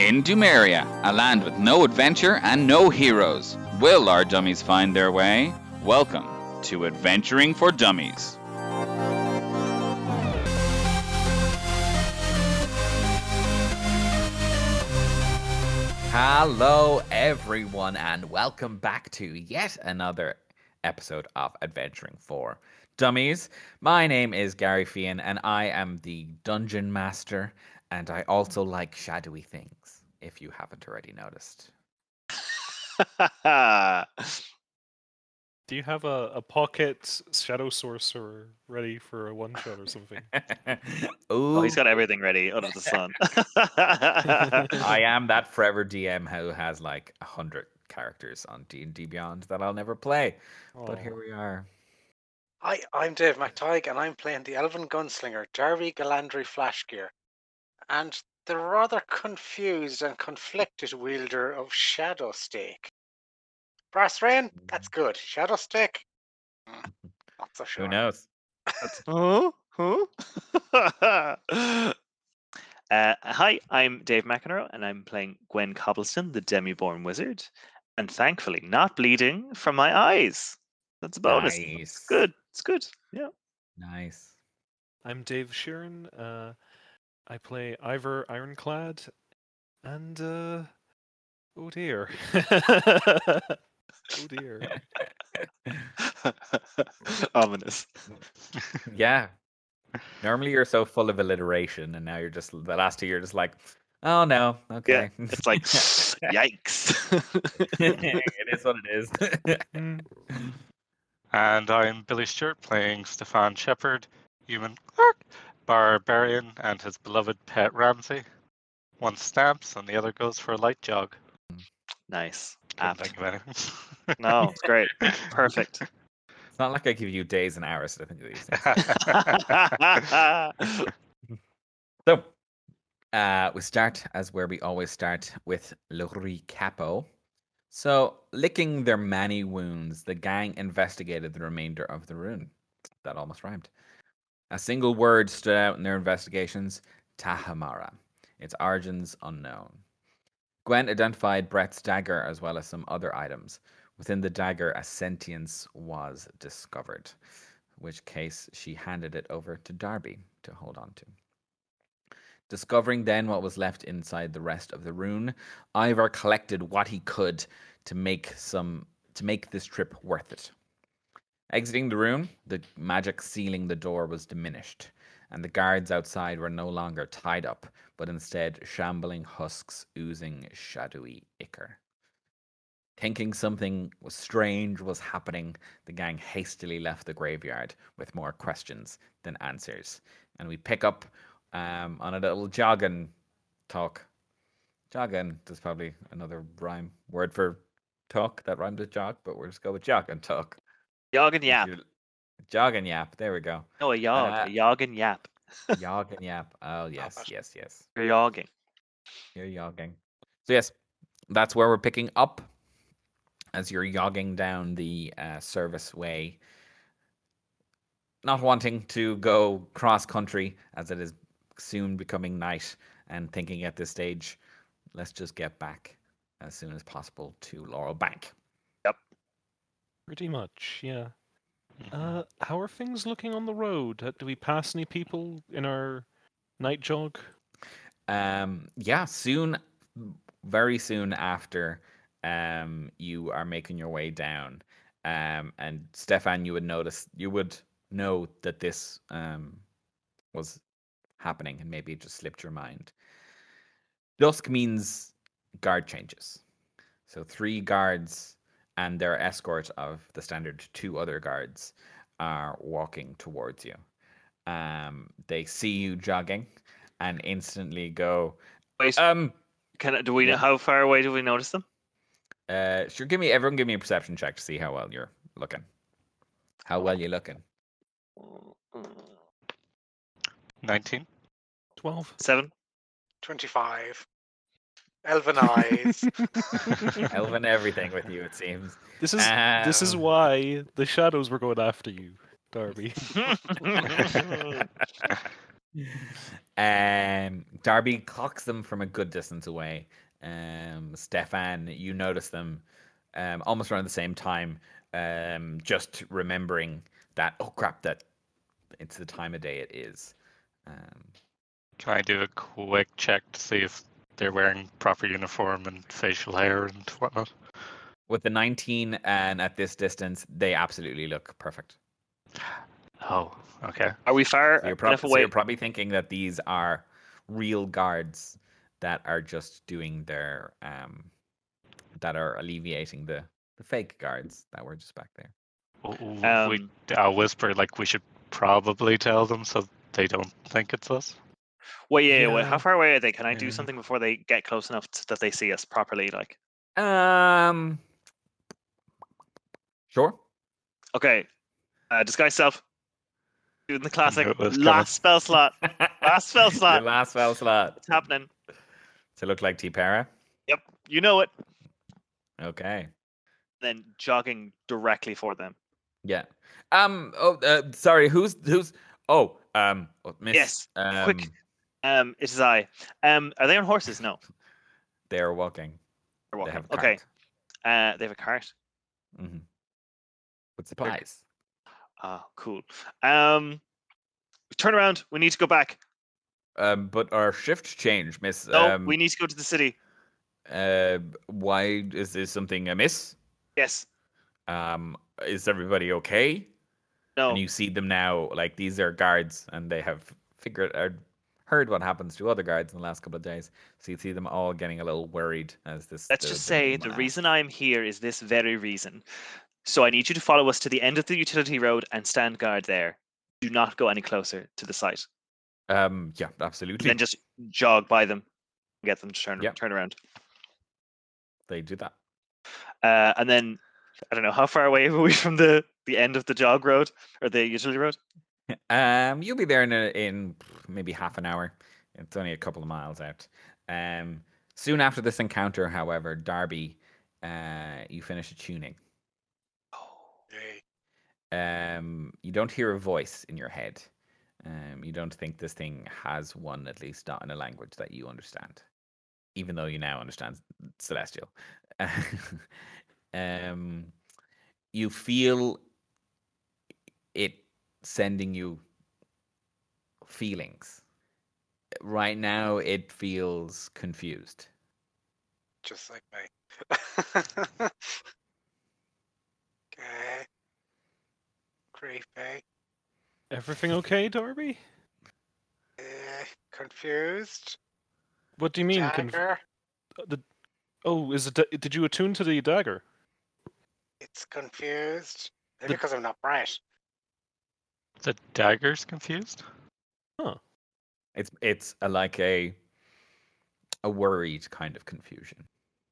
In Dumeria, a land with no adventure and no heroes, will our dummies find their way? Welcome to Adventuring for Dummies. Hello, everyone, and welcome back to yet another episode of Adventuring for Dummies. My name is Gary Fian, and I am the Dungeon Master, and I also like shadowy things, if you haven't already noticed. Do you have a, a pocket shadow sorcerer ready for a one shot or something? Oh, he's got everything ready under the sun. I am that forever DM who has like a hundred characters on D and D Beyond that I'll never play. But here we are. Hi, I'm Dave McTighe, and I'm playing the Elven Gunslinger, Darby Galandry Flashgear, and the rather confused and conflicted wielder of Shadow Stake. Brass Rain, that's good. Shadow Stake, mm, not so sure. Who knows? huh? Huh? uh, hi, I'm Dave McEnroe, and I'm playing Gwen Cobblestone, the Demiborn Wizard, and thankfully not bleeding from my eyes. That's a bonus. Nice. It's good. It's good. Yeah. Nice. I'm Dave Sheeran. Uh, I play Ivor Ironclad, and uh, oh dear, oh dear. Ominous. Yeah. Normally you're so full of alliteration, and now you're just the last two. You're just like, oh no, okay. It's like, yikes. it is what it is. Mm, And I'm Billy Stewart playing Stefan Shepard, human clerk, barbarian, and his beloved pet Ramsey. One stamps and the other goes for a light jog. nice. Couldn't Apt. think of anything. No, it's great. Perfect. it's not like I give you days and hours to think of these things. So, uh, we start as where we always start with Le Capo. So, licking their many wounds, the gang investigated the remainder of the rune. That almost rhymed. A single word stood out in their investigations Tahamara. Its origins unknown. Gwen identified Brett's dagger as well as some other items. Within the dagger, a sentience was discovered, which case she handed it over to Darby to hold on to. Discovering then what was left inside the rest of the rune, Ivor collected what he could to make some to make this trip worth it. Exiting the room, the magic sealing the door was diminished, and the guards outside were no longer tied up, but instead shambling husks oozing shadowy ichor. Thinking something was strange was happening, the gang hastily left the graveyard with more questions than answers. And we pick up um, on a little jogging talk. Jogging, there's probably another rhyme word for talk that rhymes with jog, but we'll just go with jog and talk. Yog and yap. Jog and yap, there we go. No, a yog. Uh, a yog and yap. Yog and yap. Oh, yes, but- yes, yes. You're yogging. You're yogging. So yes, that's where we're picking up as you're yogging down the uh, service way. Not wanting to go cross country as it is soon becoming night, and thinking at this stage, let's just get back as soon as possible to Laurel Bank. Pretty much, yeah. Mhm. Uh, how are things looking on the road? Uh, Do we pass any people in our night jog? Um, yeah, soon, very soon after, um, you are making your way down. Um, and Stefan, you would notice, you would know that this um was happening, and maybe it just slipped your mind. Dusk means guard changes. So three guards and their escort of the standard two other guards are walking towards you. Um, they see you jogging and instantly go, Wait, um, can I, do we? yeah. How far away do we notice them? uh, sure, give me, everyone give me a perception check to see how well you're looking. How well you're looking. 19. 12? Seven. 25. Elven eyes. Elven everything with you, it seems. This is this is Um, why the shadows were going after you, Darby. Um, Darby clocks them from a good distance away. Um, Stefan, you notice them um, almost around the same time, um, just remembering that, oh crap, that it's the time of day it is. Um, Can I do a quick check to see if they're wearing proper uniform and facial hair and whatnot? with the 19 and at this distance, they absolutely look perfect. Oh, okay. Are we far So you're, enough prob- so away? you're probably thinking that these are real guards that are just doing their um that are alleviating the the fake guards that were just back there. W- w- Um, we, I'll whisper like we should probably tell them so they don't think it's us. Wait, yeah, yeah, wait, how far away are they? Can I do something before they get close enough t- that they see us properly? Like, Um Sure. okay, uh, disguise self. Doing the classic was coming. last spell slot. Last spell Your slot. last spell slot. It's happening? To look like Tipera. Yep, you know it. Okay. Then jogging directly for them. Yeah. Um oh uh, sorry, who's who's oh um oh, miss Yes, um, quick. Um, it is I. Um, are they on horses? No, they're walking. they're They have a okay, cart. uh, they have a cart. hmm With supplies. Ah, cool. Um, turn around. We need to go back. Um, but our shift change, Miss. No, um, we need to go to the city. Uh, why is there something amiss? Yes. Um, is everybody okay? No. And you see them now, like these are guards, and they have figured or heard what happens to other guards in the last couple of days. So you see them all getting a little worried as this. Let's the- just say the reason I'm here is this very reason. So I need you to follow us to the end of the utility road and stand guard there. Do not go any closer to the site. Um, yeah, absolutely. Then just jog by them, and get them to turn Yep. turn around. they do that. Uh, and then I don't know how far away are we from the the end of the jog road or the utility road. Um, you'll be there in a, in maybe half an hour. It's only a couple of miles out. Um, soon after this encounter, however, Darby, uh, you finish attuning. Yay. Um, you don't hear a voice in your head. Um, you don't think this thing has one, at least not in a language that you understand, even though you now understand Celestial. um, you feel it sending you feelings. Right now, it feels confused. Just like me. okay. Creepy. Everything okay, Darby? Eh, confused. What do you mean? conf- Jagger. uh, the, oh, is it? da- Did you attune to the dagger? It's confused. Maybe The- because I'm not bright. The dagger's confused. It's it's a, like a a worried kind of confusion.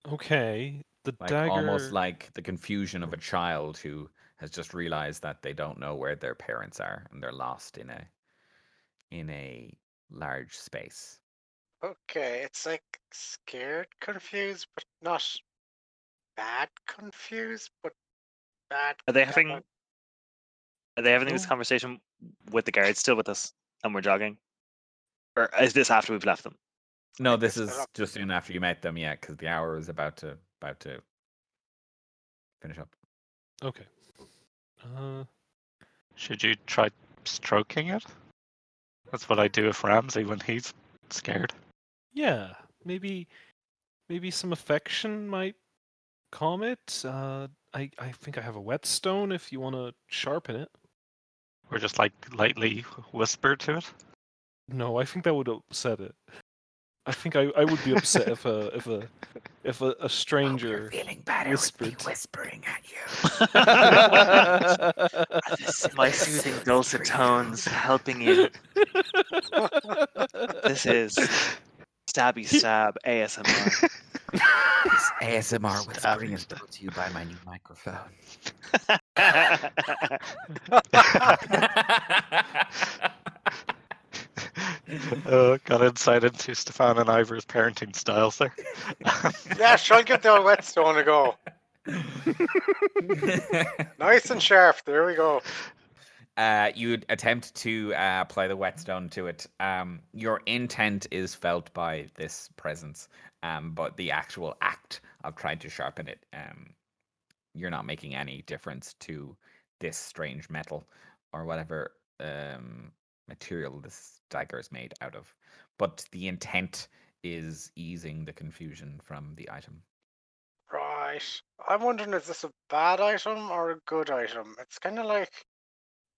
Okay, the like dagger. almost like the confusion of a child who has just realized that they don't know where their parents are and they're lost in a in a large space. Okay, it's like scared confused, but not bad confused, but bad. Are they having are they having this conversation with the guards still with us and we're jogging? Or is this after we've left them? No, this is just soon after you met them, yeah, because the hour is about to about to finish up. Okay. Uh, Should you try stroking it? That's what I do with Ramsey when he's scared. yeah, maybe, maybe some affection might calm it. Uh, I I think I have a whetstone if you want to sharpen it. Or just like lightly whisper to it. No, I think that would upset it. I think I, I would be upset if a if a if a, a stranger feeling better whispered. whispering at you. My soothing dulcet tones helping you. This is stabby stab ASMR. This ASMR whispering is brought to you by my new microphone. uh, got insight into Stefan and Ivor's parenting styles there. Yeah, sure, I'll give the old whetstone a go. Nice and sharp. There we go. Uh, you'd attempt to uh, apply the whetstone to it. Um, your intent is felt by this presence, um, but the actual act of trying to sharpen it, um, you're not making any difference to this strange metal or whatever um, material this dagger is made out of. But the intent is easing the confusion from the item. Right. I'm wondering is this a bad item or a good item? It's kind of like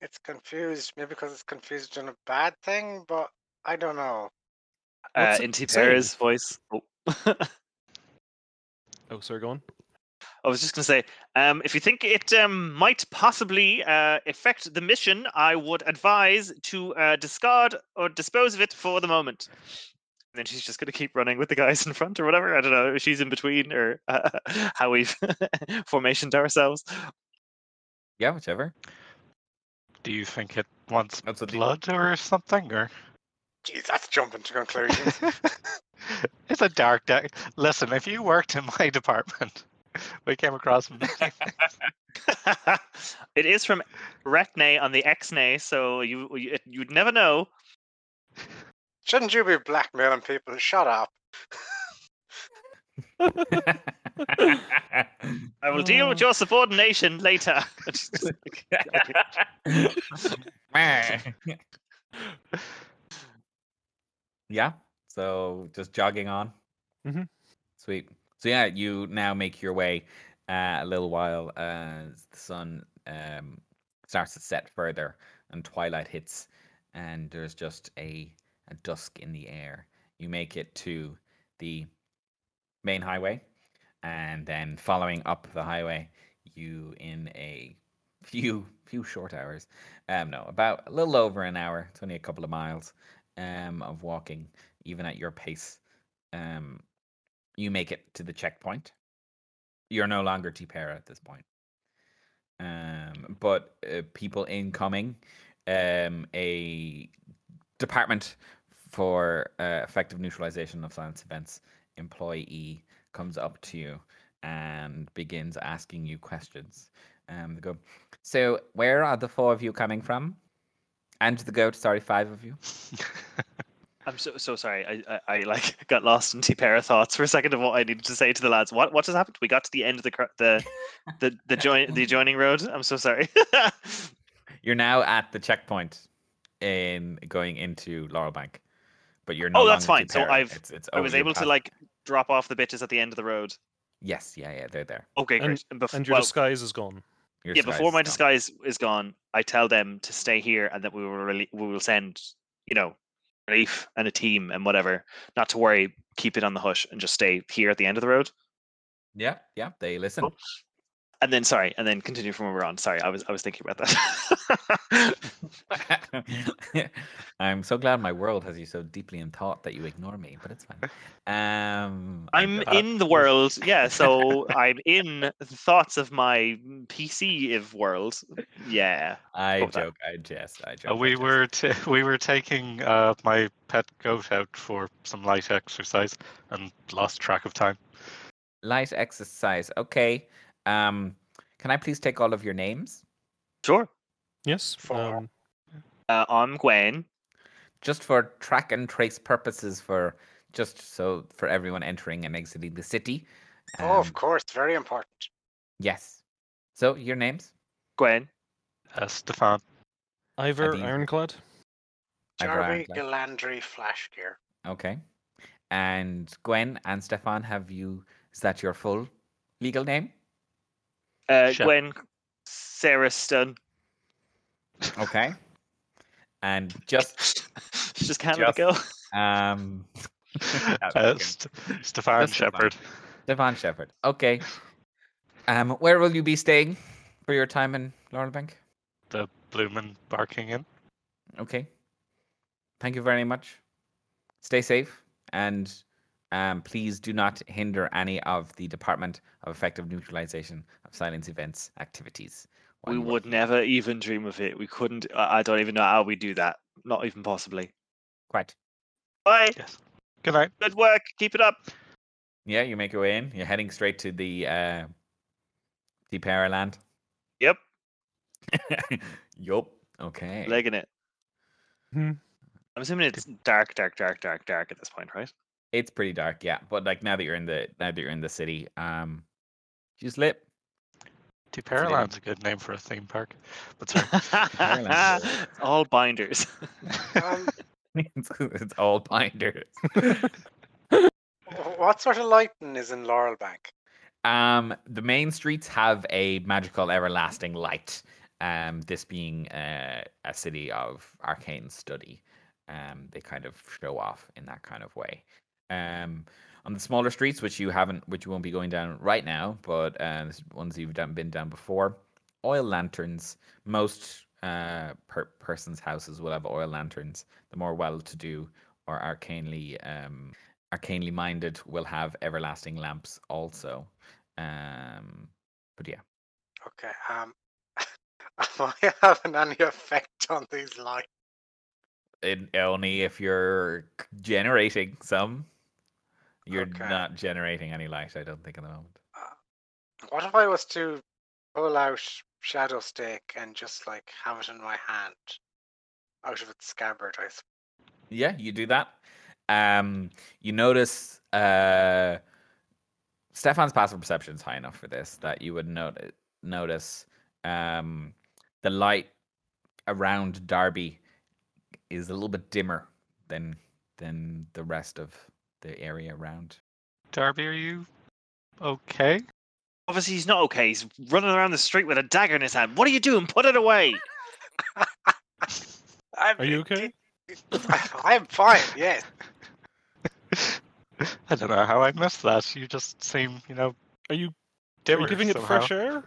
it's confused, maybe because it's confused in a bad thing, but I don't know. Uh, What's it in saying? Tipera's voice. Oh. Oh, sorry, go on. I was just going to say, um, if you think it um, might possibly uh, affect the mission, I would advise to uh, discard or dispose of it for the moment. And then she's just going to keep running with the guys in front or whatever. I don't know. if She's in between or uh, how we've formationed ourselves. Yeah, whichever. Do you think it wants That's what the- blood or something? Or Jeez, that's jumping to conclusions. it's a dark deck. Listen, if you worked in my department, we came across many things. it is from Retnay on the Xnay, so you, you you'd never know. Shouldn't you be blackmailing people? Shut up. I will deal with your subordination later. yeah. So just jogging on. Mhm. Sweet. So yeah, you now make your way uh, a little while as the sun um, starts to set further and twilight hits, and there's just a, a dusk in the air. You make it to the main highway, and then following up the highway, you in a few few short hours, um, no, about a little over an hour. It's only a couple of miles, um, of walking, even at your pace. Um, you make it to the checkpoint. You're no longer Tipera at this point. Um, but uh, people incoming, um, a department for uh, effective neutralization of silence events employee comes up to you and begins asking you questions. Um, they go, so where are the four of you coming from? And the goat, sorry, five of you. I'm so so sorry. I, I, I like got lost in two pair of thoughts for a second of what I needed to say to the lads. What what just happened? We got to the end of the the the the join the adjoining road. I'm so sorry. You're now at the checkpoint in going into Laurel Bank, but you're no Oh, that's fine. So I've- It's, it's I was able to like drop off the bitches at the end of the road. Yes, yeah, yeah, they're there. Okay, And- great. And, bef- And your well, disguise is gone. Your yeah, before my is gone. disguise is gone, I tell them to stay here and that we will really we will send you know relief and a team and whatever. Not to worry, keep it on the hush and just stay here at the end of the road. Yeah, yeah, they listen. Cool. And then sorry, and then continue from where we're on. Sorry, I was I was thinking about that. I'm so glad my world has you so deeply in thought that you ignore me, but it's fine. Um, I'm uh, in the world, yeah. So I'm in the thoughts of my PC if world. Yeah. I Go with that. joke, I jest, I joke. Uh, I we jest. were t- we were taking uh, my pet goat out for some light exercise and lost track of time. light exercise. Okay. Um, can I please take all of your names? Sure. Yes. Four. Um, Uh, I'm Gwen. just for track and trace purposes for just so for everyone entering and exiting the city. oh, of Um, course, very important. Yes. So your names? Gwen. Uh, Stefan, Ivor Adi- Ironclad. Ivor Jarvie Ironclad. Galandry Flash Gear. Okay. And Gwen and Stefan, have you? Is that your full legal name? Uh, Shep. Gwen Sarah Stun. Okay. and just She just can't let it go. um, uh, St- Stefan That's Stefan. Shepherd. Stefan Shepherd. Okay. Um, where will you be staying for your time in Laurel Bank? the Bloomin' Barking Inn. Okay. Thank you very much. Stay safe and um, please do not hinder any of the Department of Effective Neutralization of Silence Events activities. while We you would never even dream of it. We couldn't. I I don't even know how we do that. Not even possibly. Quite. Bye. Yes. Good night. Good work. Keep it up. Yeah, you make your way in. You're heading straight to the uh, the Land. Yep. yup. Okay. legging it. Hmm. I'm assuming it's dark, dark, dark, dark, dark at this point, right? It's pretty dark, yeah. But like now that you're in the now that you're in the city, um, you slip. Deeparaland's a good name for a theme park. But sorry. Ireland. All binders. Um, it's, it's all binders. what sort of lighting is in Laurel Bank? Um, the main streets have a magical everlasting light. Um, this being uh, a city of arcane study, um, they kind of show off in that kind of way. Um, on the smaller streets, which you haven't, which you won't be going down right now, but is ones you've done, been down before, oil lanterns. Most uh, per- person's houses will have oil lanterns. The more well-to-do or arcanely um, arcanely minded will have everlasting lamps also. Um, but yeah, Okay. Um, am I having any effect on these lights? it, only if you're generating some. You're Okay. not generating any light, I don't think, at the moment. What if I was to pull out Shadow Stake and just like have it in my hand, out of its scabbard? I s- Yeah, you do that. Um, you notice uh, Stefan's passive perception is high enough for this that you would notice notice um, the light around Darby is a little bit dimmer than than the rest of the area around. Darby, are you okay? Obviously, he's not okay. He's running around the street with a dagger in his hand. What are you doing? Put it away. Are you okay? I'm fine. Yes. I don't know how I missed that. You just seem, you know, Are you, are dimmer you giving it somehow. fresh air?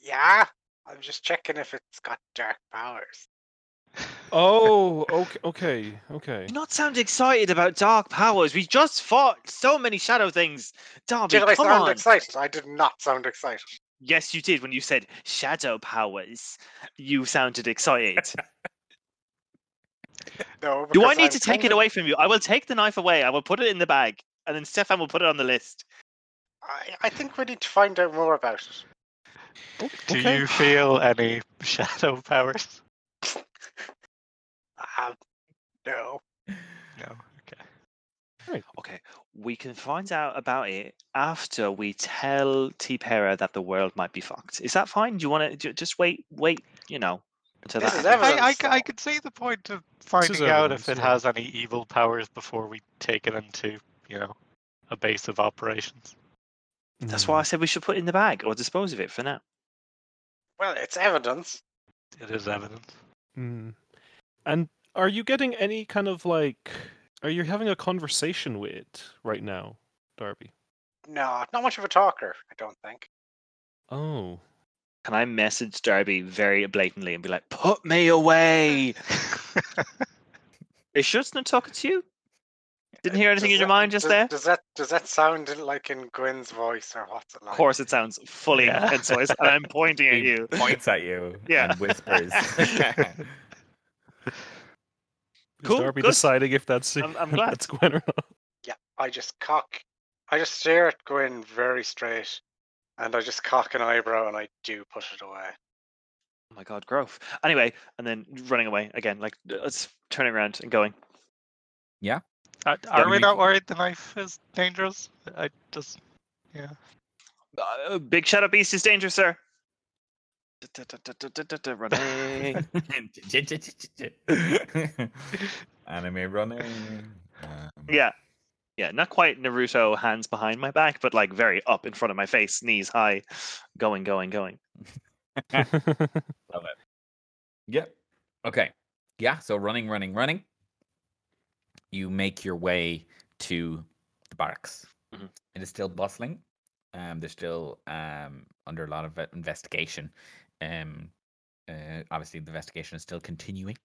Yeah. I'm just checking if it's got dark powers. Oh, okay, okay, okay. Do not sound excited about dark powers. We just fought so many shadow things. Darby, Did I come sound on. excited? I did not sound excited. Yes, you did when you said shadow powers. You sounded excited. No. Do I need I'm to take kind it away from you? I will take the knife away. I will put it in the bag, and then Stefan will put it on the list. I, I think we need to find out more about it. Do okay. you feel any shadow powers? Um, no. No. Okay. Okay, we can find out about it after we tell Tipera that the world might be fucked. Is that fine? Do you want to just wait? Wait, you know, until This that. is happens? evidence. I, I, c- I though. could see the point of finding out evidence, if it yeah. has any evil powers before we take it into, you know, a base of operations. That's why I said we should put it in the bag or dispose of it for now. Well, it's evidence. It is evidence. Hmm. And are you getting any kind of like? Are you having a conversation with it right now, Darby? No, not much of a talker, I don't think. Oh, Can I message Darby very blatantly and be like, "Put me away"? Is Schutz not talking to you? Didn't hear anything Does in your that- mind just does, there? Does that does that sound like in Gwen's voice or what's it like? Of course, it sounds fully Yeah. in Gwen's voice, and I'm pointing at He you. points at you Yeah. and whispers. is Cool, Darby good. deciding if that's I'm- I'm glad. that's Gwen or not? Yeah, I just cock. I just stare at Gwen very straight, and I just cock an eyebrow, and I do put it away. Oh my god, growth. Anyway, and then running away again, like let's turning around and going. Uh, are we we- not worried the knife is dangerous? I just, yeah. Uh, big shadow beast is dangerous, sir. Running. Anime running. Um, Yeah. Yeah, not quite Naruto hands behind my back, but like very up in front of my face, knees high, going, going, going. Love it. Yep. Okay. Yeah. So running, running, running. You make your way to the barracks. Mhm. It is still bustling. Um, they're still um under a lot of uh, investigation. Um, uh, obviously the investigation is still continuing,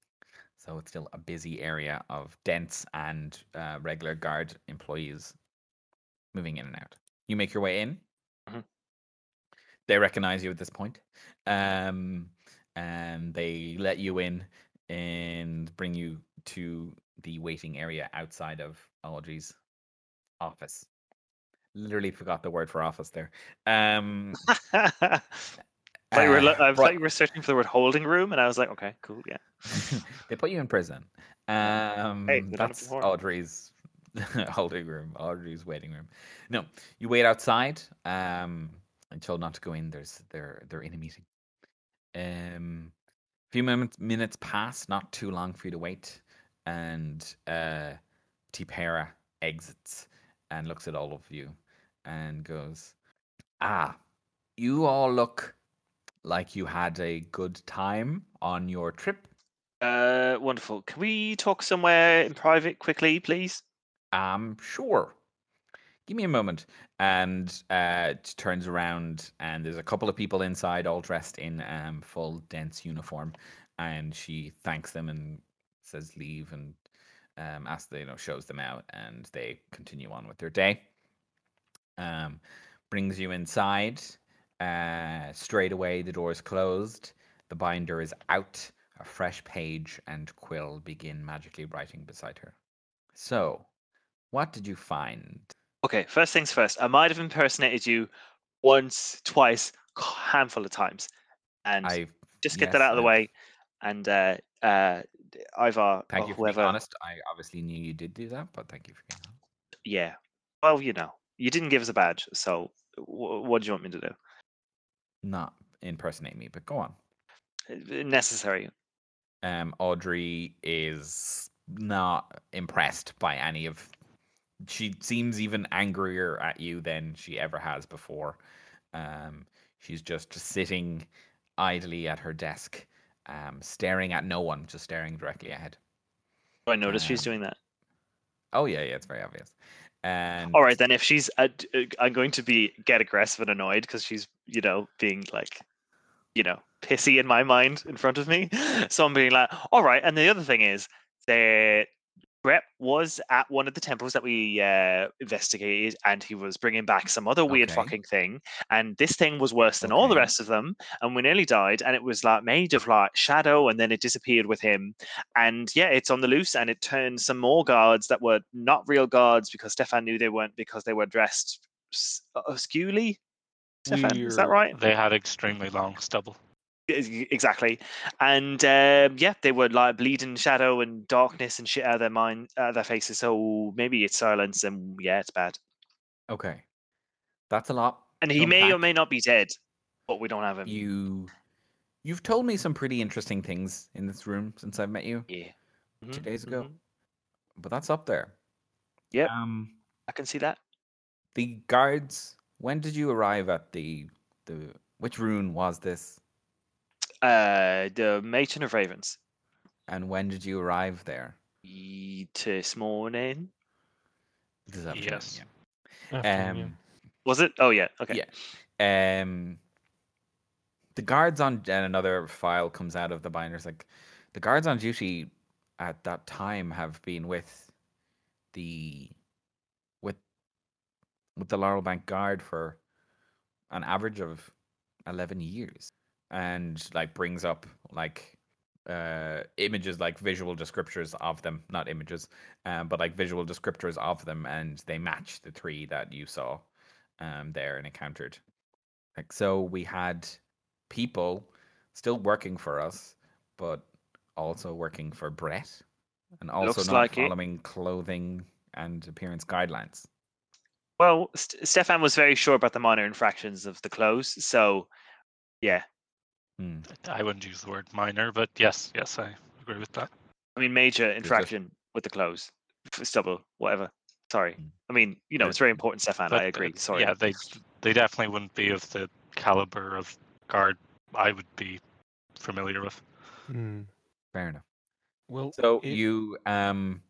so it's still a busy area of dents and uh, regular guard employees moving in and out. You make your way in. Mhm. They recognize you at this point, um, and they let you in and bring you to the waiting area outside of Audrey's office. Literally forgot the word for office there. Um, I thought, you were, Uh, I bri- thought you were searching for the word holding room, and I was like, okay, cool, yeah. they put you in prison. Um, it that's. Audrey's holding room, Audrey's waiting room. No, you wait outside. Um, and told not to go in. There's they're they're in a meeting. Um, a few moments minutes pass, not too long for you to wait, and uh, Tipera exits and looks at all of you and goes, "Ah, you all look like you had a good time on your trip." Uh, wonderful. Can we talk somewhere in private quickly, please? Um, sure. Give me a moment. And uh, turns around, and there's a couple of people inside, all dressed in um full dense uniform, and she thanks them and says leave, and um asks you know shows them out, and they continue on with their day. Um, brings you inside. Uh, straight away, the door is closed. The binder is out. A fresh page and quill begin magically writing beside her. So, what did you find? Okay, first things first. I might have impersonated you once, twice, handful of times, and I just get yes, that out of the way. And uh, uh, Ivor, Thank or you for whoever, being honest. I obviously knew you did do that, but thank you for being honest. yeah. Well, you know, you didn't give us a badge, so w- what do you want me to do? Not impersonate me, but go on. Uh, Necessary. Um, Audrey is not impressed by any of. She seems even angrier at you than she ever has before. Um, she's just sitting idly at her desk, um, staring at no one, just staring directly ahead. Do I notice she's Um, doing that? Oh yeah, yeah, it's very obvious. And All right, then if she's, uh, uh, I'm going to be get aggressive and annoyed because she's, you know, being like, you know, pissy in my mind in front of me. So I'm being like, all right. And the other thing is, the Brett was at one of the temples that we uh, investigated, and he was bringing back some other weird Okay. fucking thing. And this thing was worse than all the rest of them. And we nearly died. And it was like made of like shadow, and then it disappeared with him. And yeah, it's on the loose, and it turned some more guards that were not real guards because Stefan knew they weren't because they were dressed s- obscurely. Stefan, is that right? They had extremely long stubble. Ex- Exactly, and um, yeah, they were like bleeding shadow and darkness and shit out of their mind, out of their faces. So maybe it's silence, and yeah, it's bad. okay, that's a lot. And he may or may not be dead, but we don't have him. You, you've told me some pretty interesting things in this room since I've met you, Yeah, two Mhm, days ago. mhm. but that's up there. Yeah, Um, I can see that. the guards. When did you arrive at the the which rune was this? Uh, the Matron of Ravens. And when did you arrive there? This morning This afternoon, Yes. yeah. Afternoon, yeah. Um, was it? Oh yeah. Okay. Yeah. Um, the guards on and another file comes out of the binders. Like the guards on duty at that time have been with the with with the Laurel Bank Guard for an average of eleven years, and like brings up like uh images like visual descriptors of them not images um but like visual descriptors of them and they match the three that you saw um there and encountered like so we had people still working for us but also working for brett and also Looks not like it. following clothing and appearance guidelines Well, St- Stefan was very sure about the minor infractions of the clothes, so yeah. Hmm. I wouldn't use the word minor, but yes, yes, I agree with that. I mean, major it- infraction with the clothes, stubble, whatever. Sorry. Mm. I mean, you know, Yeah. it's very important, Stefan. But, I uh, agree. Sorry. Yeah, they they definitely wouldn't be of the caliber of guard I would be familiar with. Hmm. fair enough Well, so it- you um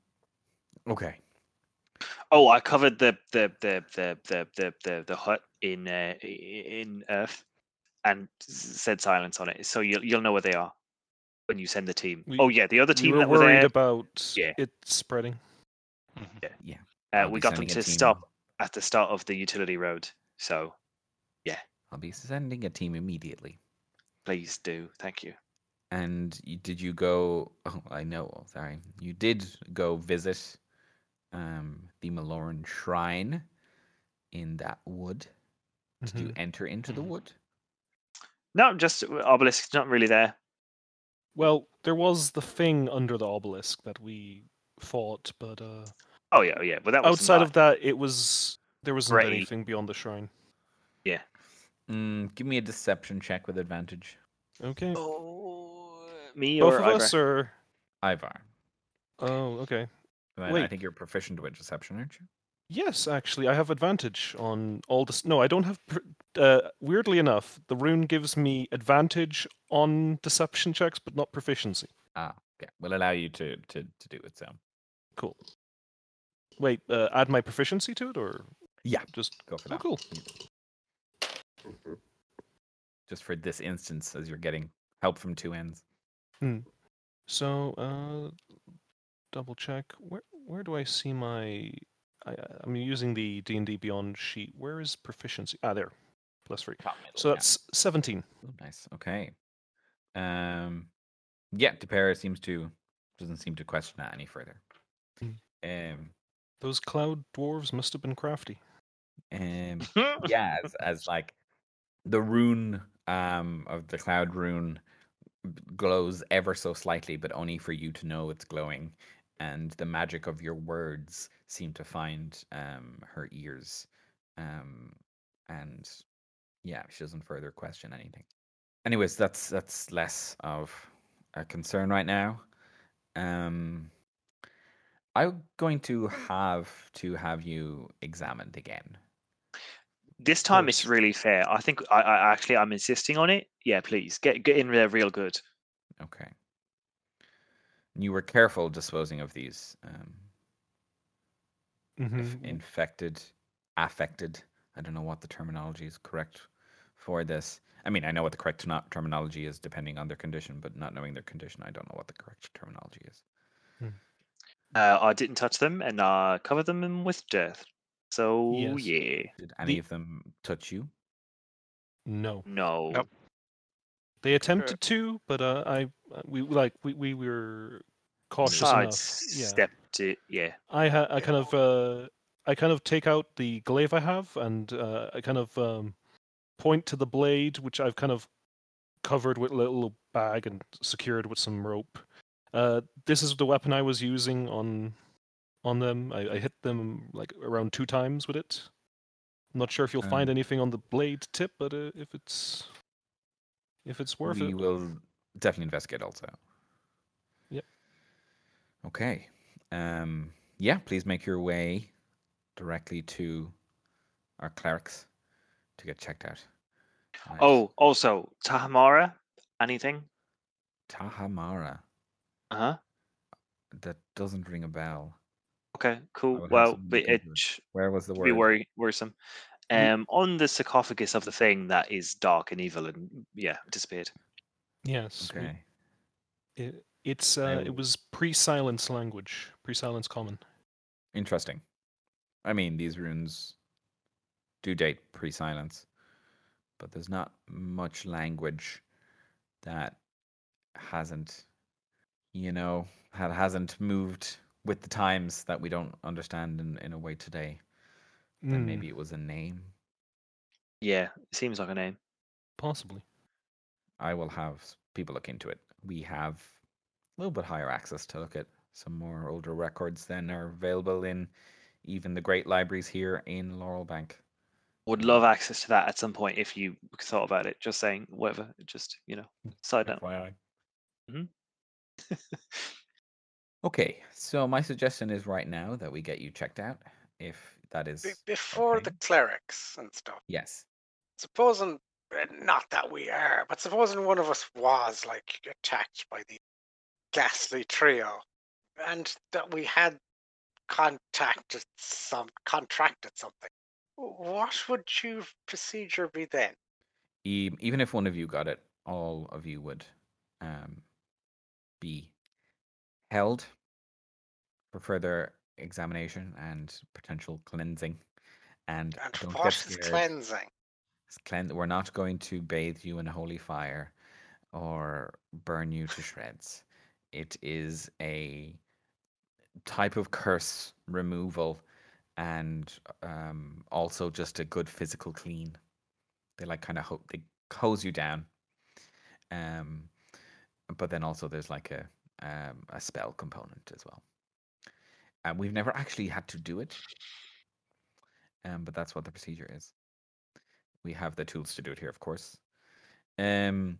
okay Oh, I covered the the the the the the the, the hut in uh, in Earth and said silence on it, so you'll you'll know where they are when you send the team. We- oh yeah, the other we team were that were worried there, about Yeah. it spreading. Yeah, uh, we got them to stop at the start of the utility road. So yeah. i'll be sending a team immediately please do, thank you. And you, did you go? Oh, I know. Sorry, you did go visit um, the Maloran Shrine in that wood. Did you Mhm. enter into the Mhm. wood? No, just uh, obelisk's not really there. Well, there was the thing under the obelisk that we fought, but uh, Oh yeah, oh, yeah. But that was outside of that, it was there wasn't Great. anything beyond the shrine. Yeah. Mm, give me a deception check with advantage. Okay, Oh, me both or of Ivor? us, or Ivor. oh, okay. I, I think you're proficient with deception, aren't you? Yes, actually, I have advantage on all this. No, I don't have. pr- Uh, weirdly enough, the rune gives me advantage on deception checks, but not proficiency. Ah, okay. Will allow you to to to do it. So Cool. Wait, uh, add my proficiency to it, or yeah, just go for oh, that. cool. Just for this instance, as you're getting help from two ends. So, uh, double check. Where where do I see my? I, uh, I'm using the D and D Beyond sheet. Where is proficiency? Ah, there, plus three. Middle, So yeah. that's seventeen. Ooh, nice. Okay. Um, yeah, Tipera seems to doesn't seem to question that any further. Um, Those cloud dwarves must have been crafty. um, yeah, as, as like the rune um of the cloud rune glows ever so slightly, but only for you to know it's glowing, and the magic of your words seem to find um her ears, um, and yeah, she doesn't further question anything. Anyways, that's that's less of a concern right now. Um, I'm going to have to have you examined again. This time it's really fair. I think I, I actually I'm insisting on it. Yeah, please get get in there real good. Okay. You were careful disposing of these um, Mm-hmm. infected, affected. I don't know what the terminology is correct for this. I mean, I know what the correct terno- terminology is depending on their condition, but not knowing their condition, I don't know what the correct terminology is. Uh, I didn't touch them and uh, covered them in with death. So Yes. yeah, Did any The- of them touch you? No, no. Nope. They attempted to, but uh, I uh, we like we, we were cautious enough. Yeah, Sidestepped it. Yeah. I ha- I kind of uh, I kind of take out the glaive I have, and uh, I kind of um, point to the blade, which I've kind of covered with a little bag and secured with some rope. Uh, this is the weapon I was using on on them. I, I hit them like around two times with it. I'm not sure if you'll find Um, anything on the blade tip, but uh, if it's if it's worth we it, We will definitely investigate also. Yep. Okay. Um, yeah, please make your way directly to our clerics to get checked out. Right. Oh, also Tahamara. Anything? Tahamara. Uh huh. That doesn't ring a bell. Okay. Cool. Well, but it into it. sh- Where was the be word? worry worrisome. Ye- Um, on the sarcophagus of the thing that is dark and evil and yeah, disappeared. yes, Okay. it, it's uh, it was pre-silence language, pre-silence common. Interesting. I mean, these runes do date pre silence, but there's not much language that hasn't, you know, that hasn't moved with the times that we don't understand in, in a way today. Then Mm, maybe it was a name. Yeah, it seems like a name. possibly. I will have s- people look into it. We have a little bit higher access to look at some more older records than are available in even the great libraries here in Laurel Bank. Would love access to that at some point if you thought about it. Just saying, whatever. Just you know, side note. FYI. Mhm. Okay, so my suggestion is right now that we get you checked out, if that is Be- before the clerics and stuff. yes. Supposing, uh, not that we are, but supposing one of us was like attacked by the ghastly trio, and that we had contacted some, contracted something. What would your procedure be then? Even if one of you got it, all of you would um, be held for further examination and potential cleansing. And, And don't what get is cleansing? Clean- We're not going to bathe you in holy fire or burn you to shreds. It is a type of curse removal and um, also just a good physical clean. They like kind of ho- they hose you down Um, but then also there's like a um, a spell component as well. And we've never actually had to do it, um, but that's what the procedure is. We have the tools to do it here, of course. Um,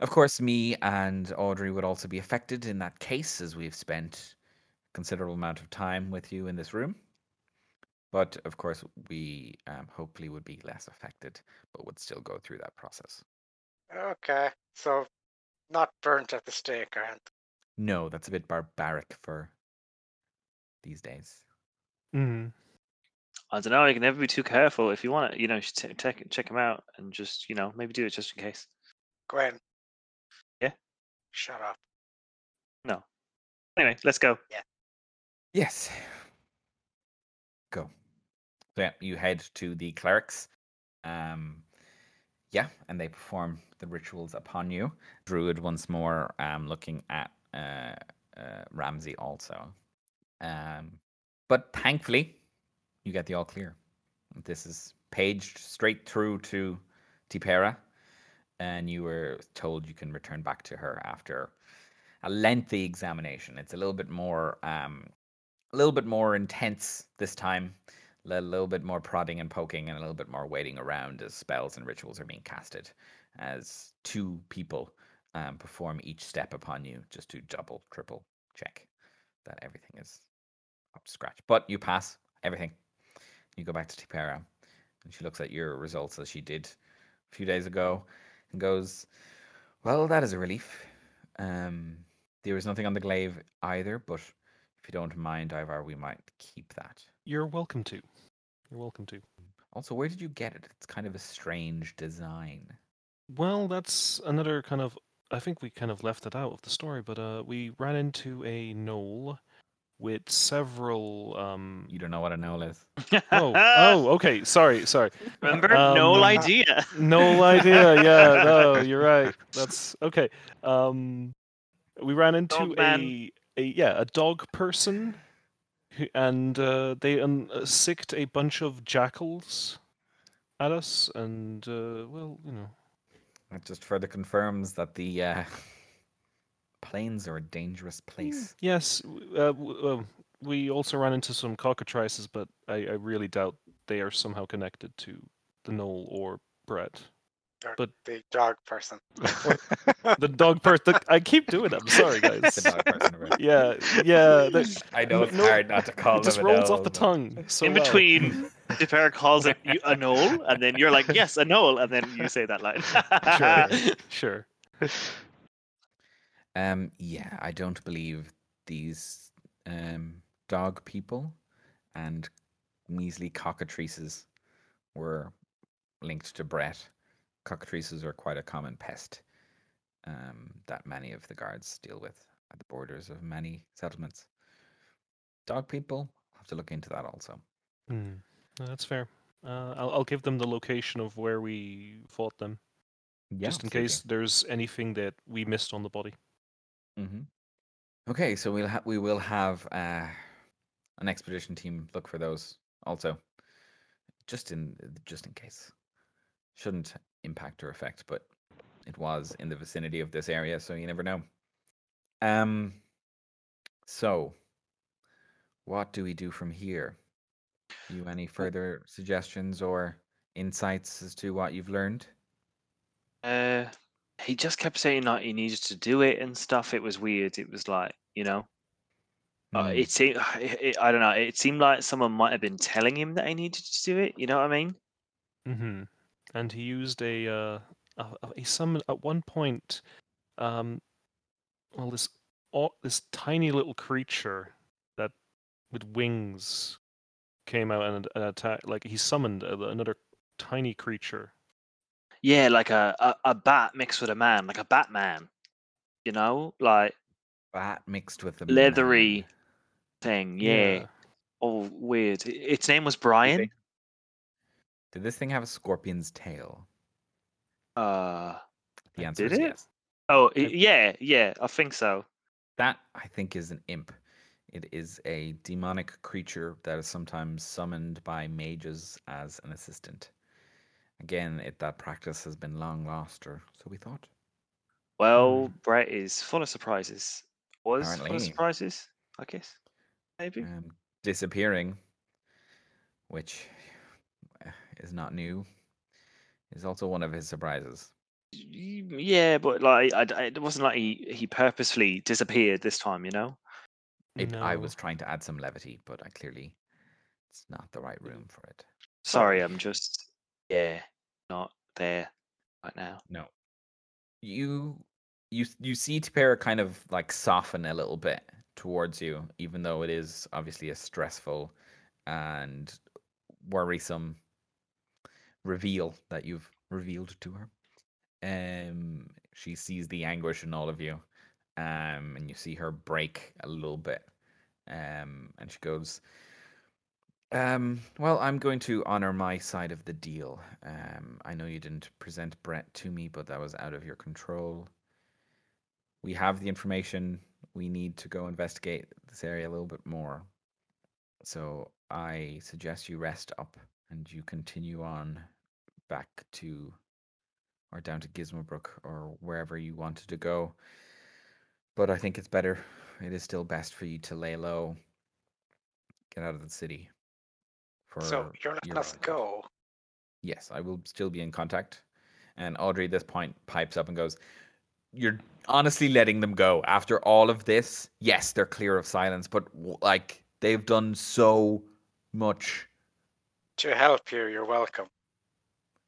of course, me and Audrey would also be affected in that case, as we've spent a considerable amount of time with you in this room. But of course, we um, hopefully would be less affected, but would still go through that process. Okay, so not burnt at the stake, aren't No, that's a bit barbaric for these days. Mm-hmm. I don't know. You can never be too careful. If you want to, you know, sh- t- check check him out and just, you know, maybe do it just in case. Gwen? Yeah? Shut up. No. Anyway, let's go. Yeah. Yes. Go. So yeah, you head to the clerics. Um, yeah, and they perform the rituals upon you. Druid once more, um, looking at uh, uh, Ramsey also. Um, but thankfully, you get the all clear. This is paged straight through to Tipera, and you were told you can return back to her after a lengthy examination. It's a little bit more um, a little bit more intense this time, a little bit more prodding and poking, and a little bit more waiting around as spells and rituals are being casted, as two people um, perform each step upon you just to double, triple check that everything is up to scratch. But you pass everything. You go back to Tipera, and she looks at your results as she did a few days ago, and goes, "Well, that is a relief. Um, there was nothing on the glaive either, but." If you don't mind, Ivor, we might keep that. You're welcome to. You're welcome to. Also, where did you get it? It's kind of a strange design. Well, that's another kind of. I think we kind of left it out of the story, but uh, we ran into a gnoll with several. Um... You don't know what a gnoll is. Oh, oh, okay. Sorry, sorry. Remember? no Um, idea. No idea. Yeah, no, you're right. That's okay. Um, we ran into a, a yeah a dog person, who, and uh, they un- uh, sicked a bunch of jackals at us, and uh, well, you know, That just further confirms that the uh, plains are a dangerous place. yes. Uh, w- we also ran into some cockatrices, but I, I really doubt they are somehow connected to the gnoll or Brett. Or But- the dog person. The dog person. I keep doing that. I'm sorry, guys. The dog person, right? Yeah, yeah. the- I know it's No, hard not to call it just them a rolls off the tongue. So In well. between, Tipera calls it a gnoll, and then you're like, yes, a gnoll, and then you say that line. Sure, sure. Um, yeah, I don't believe these um, dog people and measly cockatrices were linked to Brett. Cockatrices are quite a common pest um, that many of the guards deal with at the borders of many settlements. Dog people, I'll have to look into that also. No, that's fair. Uh, I'll, I'll give them the location of where we fought them, Yeah, just in case there's anything that we missed on the body. Hmm Okay, so we'll ha- we will have uh, an expedition team look for those also, just in just in case. Shouldn't impact or affect, but it was in the vicinity of this area, so you never know. Um. So, what do we do from here? You any further suggestions or insights as to what you've learned? Uh, he just kept saying that he needed to do it and stuff. It was weird. It was like, you know, uh, Hmm. it seemed. It, I don't know. It seemed like someone might have been telling him that he needed to do it. You know what I mean? hmm And he used a uh, a, a- summon at one point. Um, well, this au- this tiny little creature that with wings came out and, and attacked. Like he summoned another tiny creature. Yeah, like a, a a bat mixed with a man, like a Batman. You know, like Bat mixed with the leathery man. thing. Yeah. Oh, weird. Its name was Brian. Did this thing have a scorpion's tail? Uh. The answer Did is it? yes. Oh, i- yeah, yeah. I think so. That I think is an imp. It is a demonic creature that is sometimes summoned by mages as an assistant. Again, it, that practice has been long lost, or so we thought. Well, Hmm. Brett is full of surprises. Was full of surprises, I guess. Maybe. Um, disappearing, which uh, is not new, is also one of his surprises. Yeah, but like, I, I- it wasn't like he, he purposefully disappeared this time, you know? It, I was trying to add some levity, but I clearly it's not the right room for it. Sorry, I'm just, yeah, not there right now. No. You you you see Tipera kind of like soften a little bit towards you, even though it is obviously a stressful and worrisome reveal that you've revealed to her. Um she sees the anguish in all of you. Um and you see her break a little bit. Um and she goes um, well, I'm going to honor my side of the deal. Um, I know you didn't present Brett to me, but that was out of your control. We have the information. We need to go investigate this area a little bit more. So I suggest you rest up and you continue on back to or down to Gizmobrook or wherever you wanted to go. But I think it's better. It is still best for you to lay low, get out of the city. For So you're letting your us own go. Yes, I will still be in contact. And Audrey at this point pipes up and goes, You're honestly letting them go after all of this? Yes, they're clear of silence, but like they've done so much To help you, you're welcome.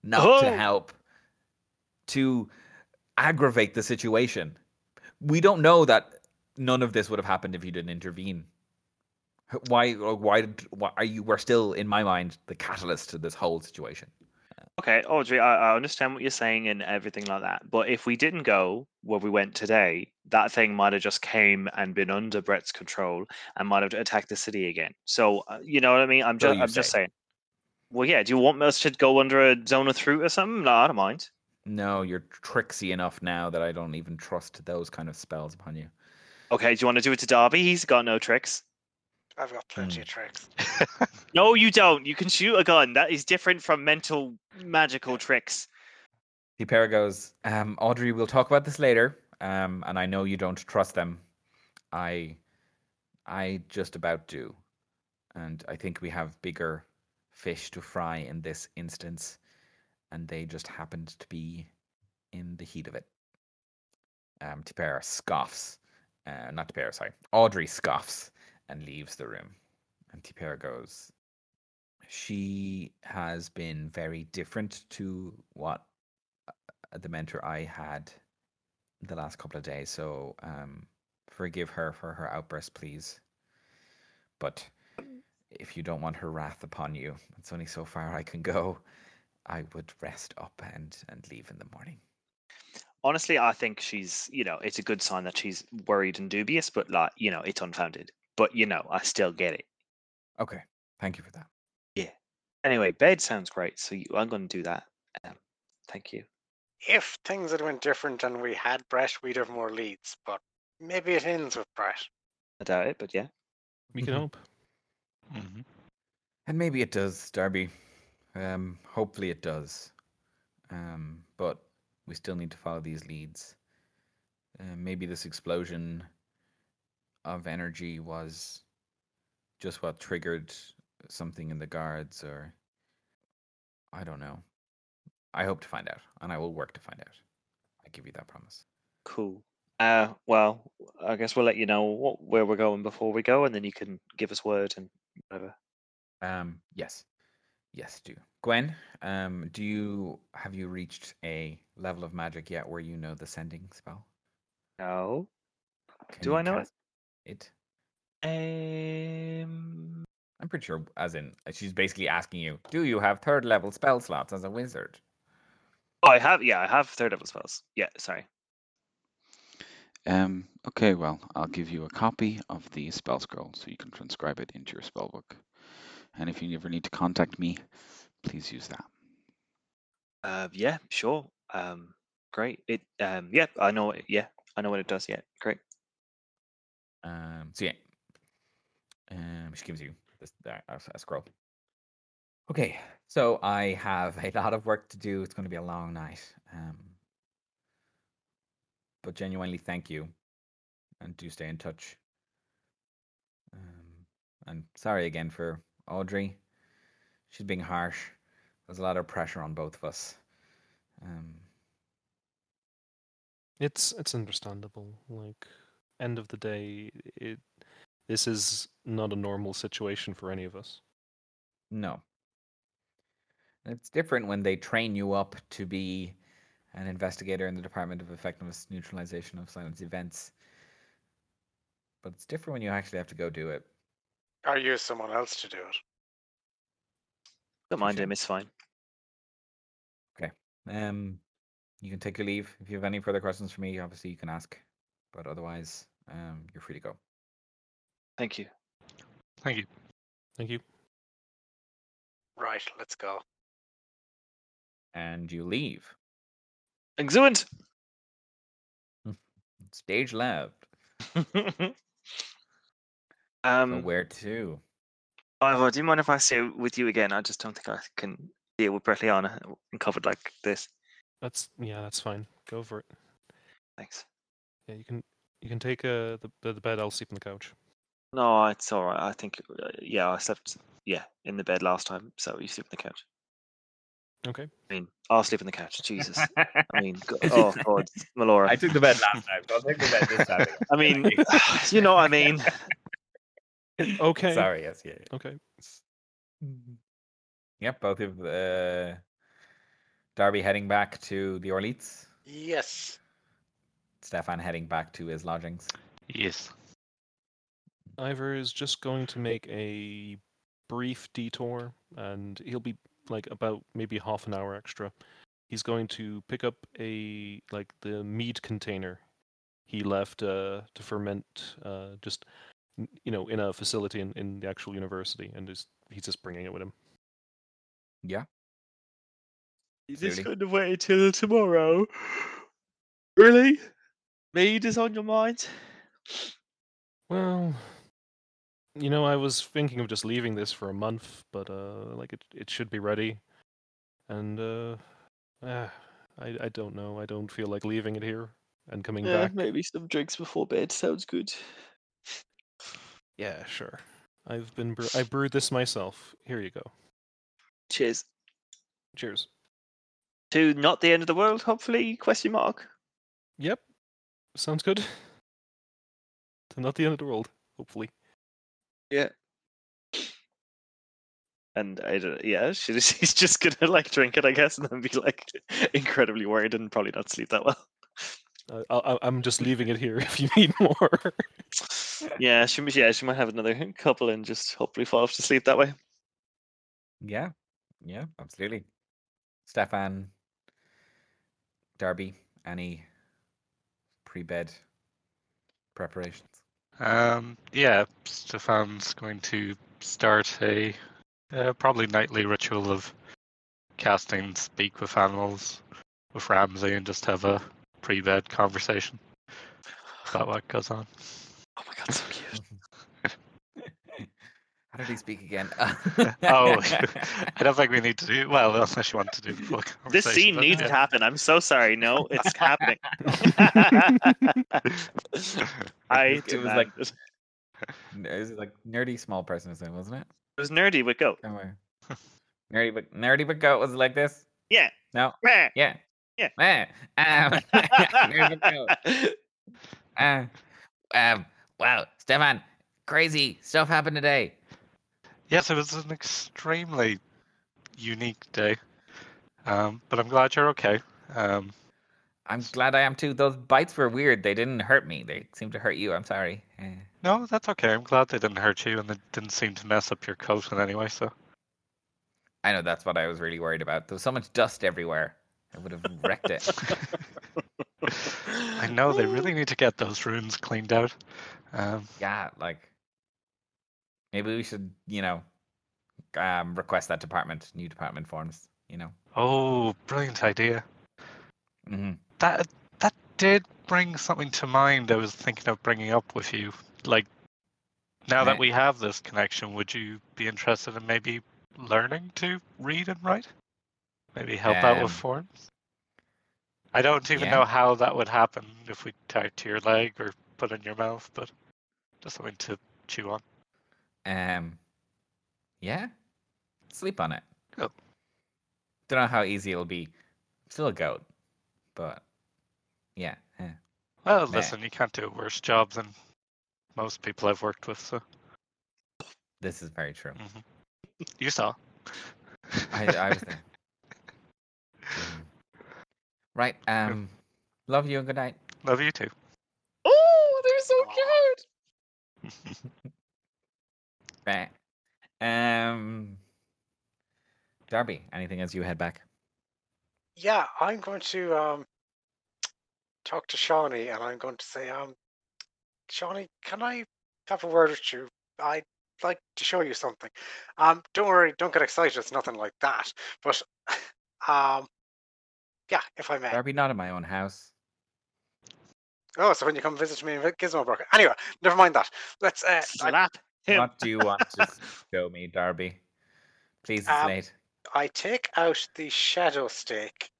not to Oh! help, to aggravate the situation. We don't know that none of this would have happened if you didn't intervene. Why? Why? Why are you? We're still, in my mind, the catalyst to this whole situation. Okay, Audrey, I, I understand what you're saying and everything like that. But if we didn't go where we went today, that thing might have just came and been under Brett's control and might have attacked the city again. So uh, you know what I mean? I'm just I'm just saying. Well, yeah. Do you want us to go under a zone of truth or something? No, I don't mind. No, you're tricksy enough now that I don't even trust those kind of spells upon you. Okay, do you want to do it to Darby? He's got no tricks. I've got plenty Hmm. of tricks. No, you don't. You can shoot a gun. That is different from mental magical tricks. Tipera goes, um, Audrey, we'll talk about this later. Um, and I know you don't trust them. I, I just about do, and I think we have bigger fish to fry in this instance, and they just happened to be in the heat of it. Um, Tipera scoffs, uh, not Tipera, sorry, Audrey scoffs and leaves the room, and Tipera goes. She has been very different to what uh, the mentor I had the last couple of days. So um, forgive her for her outburst, please. But if you don't want her wrath upon you, it's only so far I can go. I would rest up and and leave in the morning. Honestly, I think she's, you know, it's a good sign that she's worried and dubious, but like, you know, it's unfounded. But you know, I still get it. Okay, thank you for that. Yeah. Anyway, bed sounds great, so you, I'm going to do that. Um, thank you. If things had went different and we had Brett, we'd have more leads. But maybe it ends with Brett. I doubt it, but yeah. We can Mhm. hope. hmm And maybe it does, Darby. Um, hopefully it does. Um, but we still need to follow these leads. Uh, maybe this explosion of energy was just what triggered something in the guards, or I don't know. I hope to find out, and I will work to find out. I give you that promise. Cool. Uh, well, I guess we'll let you know what, where we're going before we go, and then you can give us word and whatever. Um, yes, yes, do. Gwen, um, do you have you reached a level of magic yet where you know the sending spell? No. Can Do I know it? cast It. Um. I'm pretty sure, as in, she's basically asking you, do you have third level spell slots as a wizard? Oh, I have. Yeah, I have third level spells. Yeah, sorry. Um, okay, well, I'll give you a copy of the spell scroll so you can transcribe it into your spell book. And if you ever need to contact me, please use that. Uh, yeah, sure. Um, great. It. Um, yeah, I know. It, yeah, I know what it does. Yeah, great. Um, so yeah, um, she gives you this uh, a scroll. Okay, so I have a lot of work to do. It's going to be a long night. Um, but genuinely thank you, and do stay in touch. Um, and sorry again for Audrey. She's being harsh. There's a lot of pressure on both of us. Um, It's it's understandable. Like end of the day, it this is not a normal situation for any of us. no. It's different when they train you up to be an investigator in the Department of Effectiveness Neutralization of Silence Events. But it's different when you actually have to go do it. Or use someone else to do it. Don't mind Touche. him, it's fine. Okay. Um, you can take your leave. If you have any further questions for me, obviously you can ask. But otherwise, um, you're free to go. Thank you. Thank you. Thank you. Right, let's go. And you leave. Excellent. Stage left. So um, where to? Ivor, do you mind if I stay with you again? I just don't think I can deal with Bretliana and covered like this. That's yeah, that's fine. Go for it. Thanks. Yeah, you can you can take uh, the the the bed. I'll sleep on the couch. No, it's all right. I think, uh, yeah, I slept, yeah, in the bed last time, so you sleep on the couch. Okay. I mean, I'll sleep on the couch. Jesus. I mean, go- oh God, Melora. I took the bed last time, so I'll take the bed this time. I mean, you know what I mean. Okay. Sorry, yes, yeah. yeah. Okay. Yep, both of uh, Darby heading back to the Orleats, Yes. Stefan heading back to his lodgings. Yes. Ivor is just going to make a brief detour, and he'll be like about maybe half an hour extra. He's going to pick up a like the mead container he left uh, to ferment, uh, just you know, in a facility in, in the actual university, and is he's just bringing it with him. Yeah, You just just going to wait till tomorrow. Really? Mead is on your mind? Well, you know, I was thinking of just leaving this for a month, but uh, like it it should be ready, and uh, ah, I I don't know. I don't feel like leaving it here and coming back. maybe some drinks before bed sounds good. Yeah, sure. I've been bre- I brewed this myself. Here you go. Cheers. Cheers. To not the end of the world, hopefully? Question mark. Yep. Sounds good. To not the end of the world, hopefully. Yeah. And I don't, yeah, she, she's just gonna like drink it, I guess, and then be like incredibly worried and probably not sleep that well. Uh, I, I'm just leaving it here if you need more. yeah, she yeah she might have another couple and just hopefully fall off to sleep that way. yeah, yeah, absolutely. Stefan, Darby, any pre-bed preparations? Um, yeah, Stefan's going to start a uh, probably nightly ritual of casting speak with animals with Ramsey and just have a pre-bed conversation about what goes on. Oh my god, so cute. How did he speak again? oh, I don't think we need to do well unless you want to do the full This scene but needs to happen. I'm so sorry. No, it's happening. I It was like- demand it. It was like nerdy small person or something, wasn't it? It was nerdy, but goat. Somewhere. nerdy but nerdy but goat was it like this? Yeah. No. Meh. Yeah. Yeah. Eh, um, nerdy but goat. Uh, um, wow, Stefan, crazy stuff happened today. Yes, it was an extremely unique day. Um, but I'm glad you're okay. Um, I'm glad I am too. Those bites were weird. They didn't hurt me. They seemed to hurt you. I'm sorry. No, that's okay. I'm glad they didn't hurt you and they didn't seem to mess up your coat in any way. So I know that's what I was really worried about. There was so much dust everywhere. I would have wrecked it. I know they really need to get those runes cleaned out. Um, yeah, like maybe we should, you know, um, request that department, new department forms. You know. oh, brilliant idea. hmm That that did bring something to mind. I was thinking of bringing up with you. Like now that we have this connection, would you be interested in maybe learning to read and write? Maybe help out Um, with forms. I don't even Yeah. know how that would happen if we tied to your leg or put it in your mouth, but just something to chew on. Um, yeah, sleep on it. Cool. Don't know how easy it'll be. Still a goat, but yeah. eh. Well, Meh. listen, you can't do a worse job than most people I've worked with, so This is very true. mhm. you saw. I, I was there. Mhm. Right. Um, love you and good night. Love you too. Oh, they're so cute. Right. Um, Darby, anything as you head back? Yeah, I'm going to um talk to Shawnee and I'm going to say, um, Shawnee, can I have a word with you? I'd like to show you something. Um, don't worry, don't get excited. It's nothing like that. But um, yeah, if I may. Darby, not in my own house. Oh, so when you come visit me in Gizmo Broker. Anyway, never mind that. Let's. Uh, I, Slap him. What do you want to show me, Darby? Please, it's Um, late. I take out the shadow stick.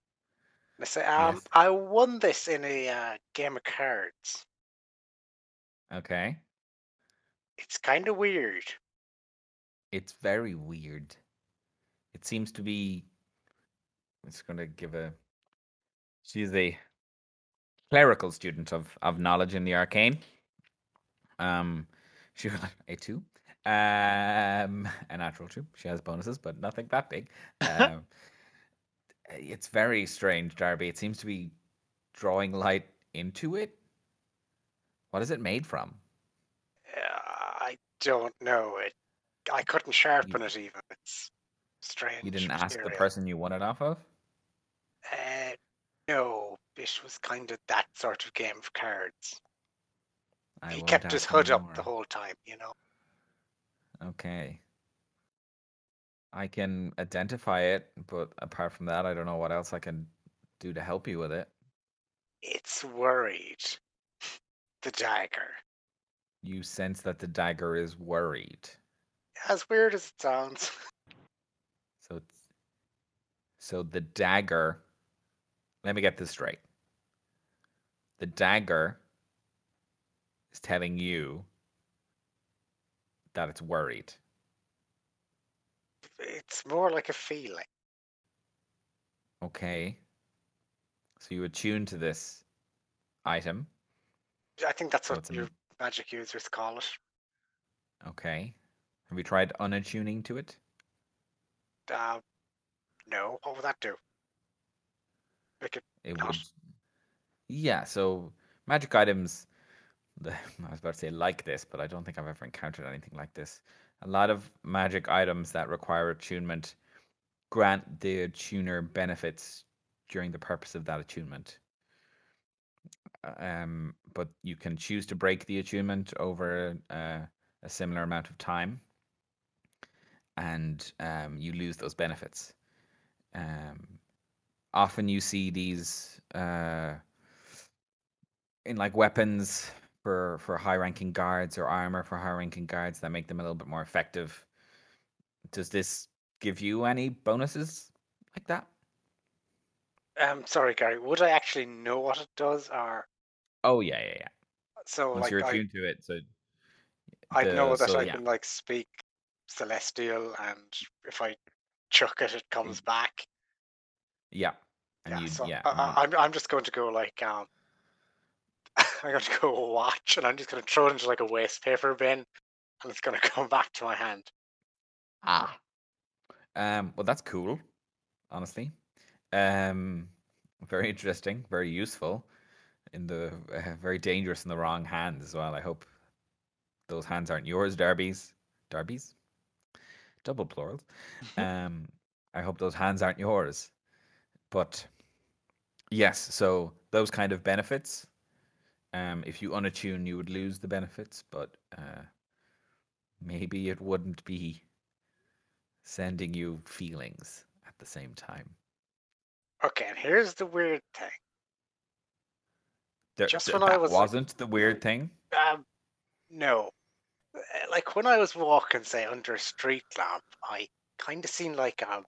And I say, um, Yes. I won this in a uh, game of cards. Okay. It's kind of weird. It's very weird. It seems to be. It's going to give a. She's a clerical student of of knowledge in the arcane. Um, she will a two, um, a natural two. She has bonuses, but nothing that big. Um, it's very strange, Darby. It seems to be drawing light into it. What is it made from? Uh, I don't know. It. I couldn't sharpen it even. It's strange. You didn't ask the person you won it off of. Uh, no, it was kind of that sort of game of cards. I he kept his hood up the whole time, you know. Okay. I can identify it, but apart from that, I don't know what else I can do to help you with it. It's worried. The dagger. You sense that the dagger is worried. As weird as it sounds. So so the dagger let me get this straight. The dagger is telling you that it's worried. It's more like a feeling. Okay. So you attune to this item. I think that's So what it's a- your magic users call it. Okay. Have you tried unattuning to it? Uh, no, what would that do? Make it It Not. would. Yeah, so magic items. I was about to say like this, but I don't think I've ever encountered anything like this. A lot of magic items that require attunement grant the tuner benefits during the purpose of that attunement. Um, but you can choose to break the attunement over uh, a similar amount of time, and um, you lose those benefits. Um, often you see these uh, in like weapons for for high ranking guards or armor for high ranking guards that make them a little bit more effective. Does this give you any bonuses like that? Um, sorry, Gary. Would I actually know what it does, or Oh yeah, yeah, yeah. so Once like you're I, attuned to it, so I know that so, I yeah. can like speak celestial, and if I chuck it, it comes back. yeah, and Yeah, you so yeah, I, I, I'm I'm just going to go like um, I'm going to go watch, and I'm just going to throw it into like a waste paper bin, and it's going to come back to my hand. Ah. Um, well, that's cool, honestly. Um, very interesting, very useful, in the uh, very dangerous in the wrong hands as well. I hope those hands aren't yours, Darby's. Darby's? Double plurals. um, I hope those hands aren't yours. But yes, so those kind of benefits. Um, if you unattune, you would lose the benefits, but uh, maybe it wouldn't be sending you feelings at the same time. Okay, and here's the weird thing. There, Just when I was wasn't the weird thing. Um, no, Uh, like when I was walking, say under a street lamp, I kind of seen like a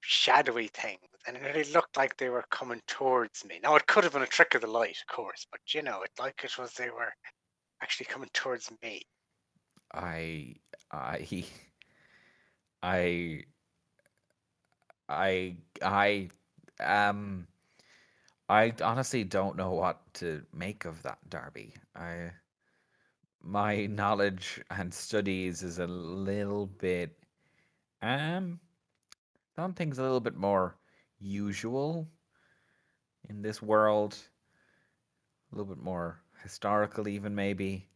shadowy thing and it really looked like they were coming towards me. Now it could have been a trick of the light, of course, but you know, it like it was they were actually coming towards me. I I I I I um I honestly don't know what to make of that Darby. I my knowledge and studies is a little bit um some things a little bit more usual in this world. A little bit more historical even maybe.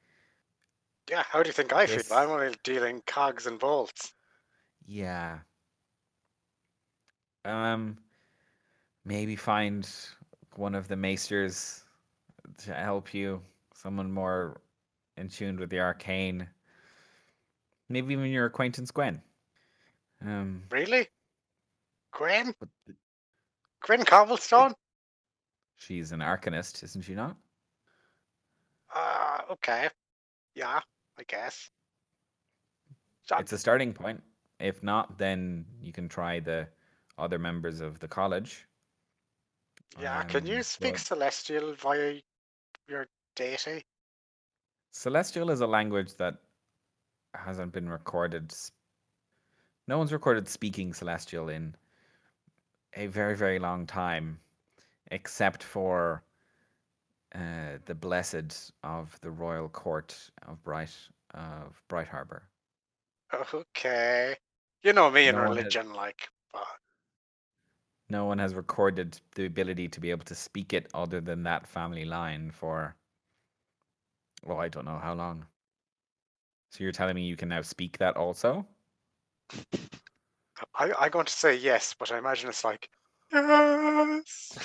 Yeah, how do you think I This- feel? I'm only dealing cogs and bolts. Yeah. Um, maybe find one of the maesters to help you, someone more in tune with the arcane. Maybe even your acquaintance Gwen. Um, Really? Gwen? Gwen Cobblestone? she's an arcanist, isn't she not? Uh, okay. Yeah, I guess. It's a starting point. If not, then you can try the other members of the college. yeah, can you Um, speak but- Celestial via your deity? Celestial is a language that hasn't been recorded. No one's recorded speaking Celestial in a very, very long time, except for uh, the blessed of the royal court of Bright of Bright Harbor. Okay. You know me and No had- religion, like, uh, No one has recorded the ability to be able to speak it other than that family line for. Well, I don't know how long. So you're telling me you can now speak that also? I, I'm going to say yes, but I imagine it's like, yes.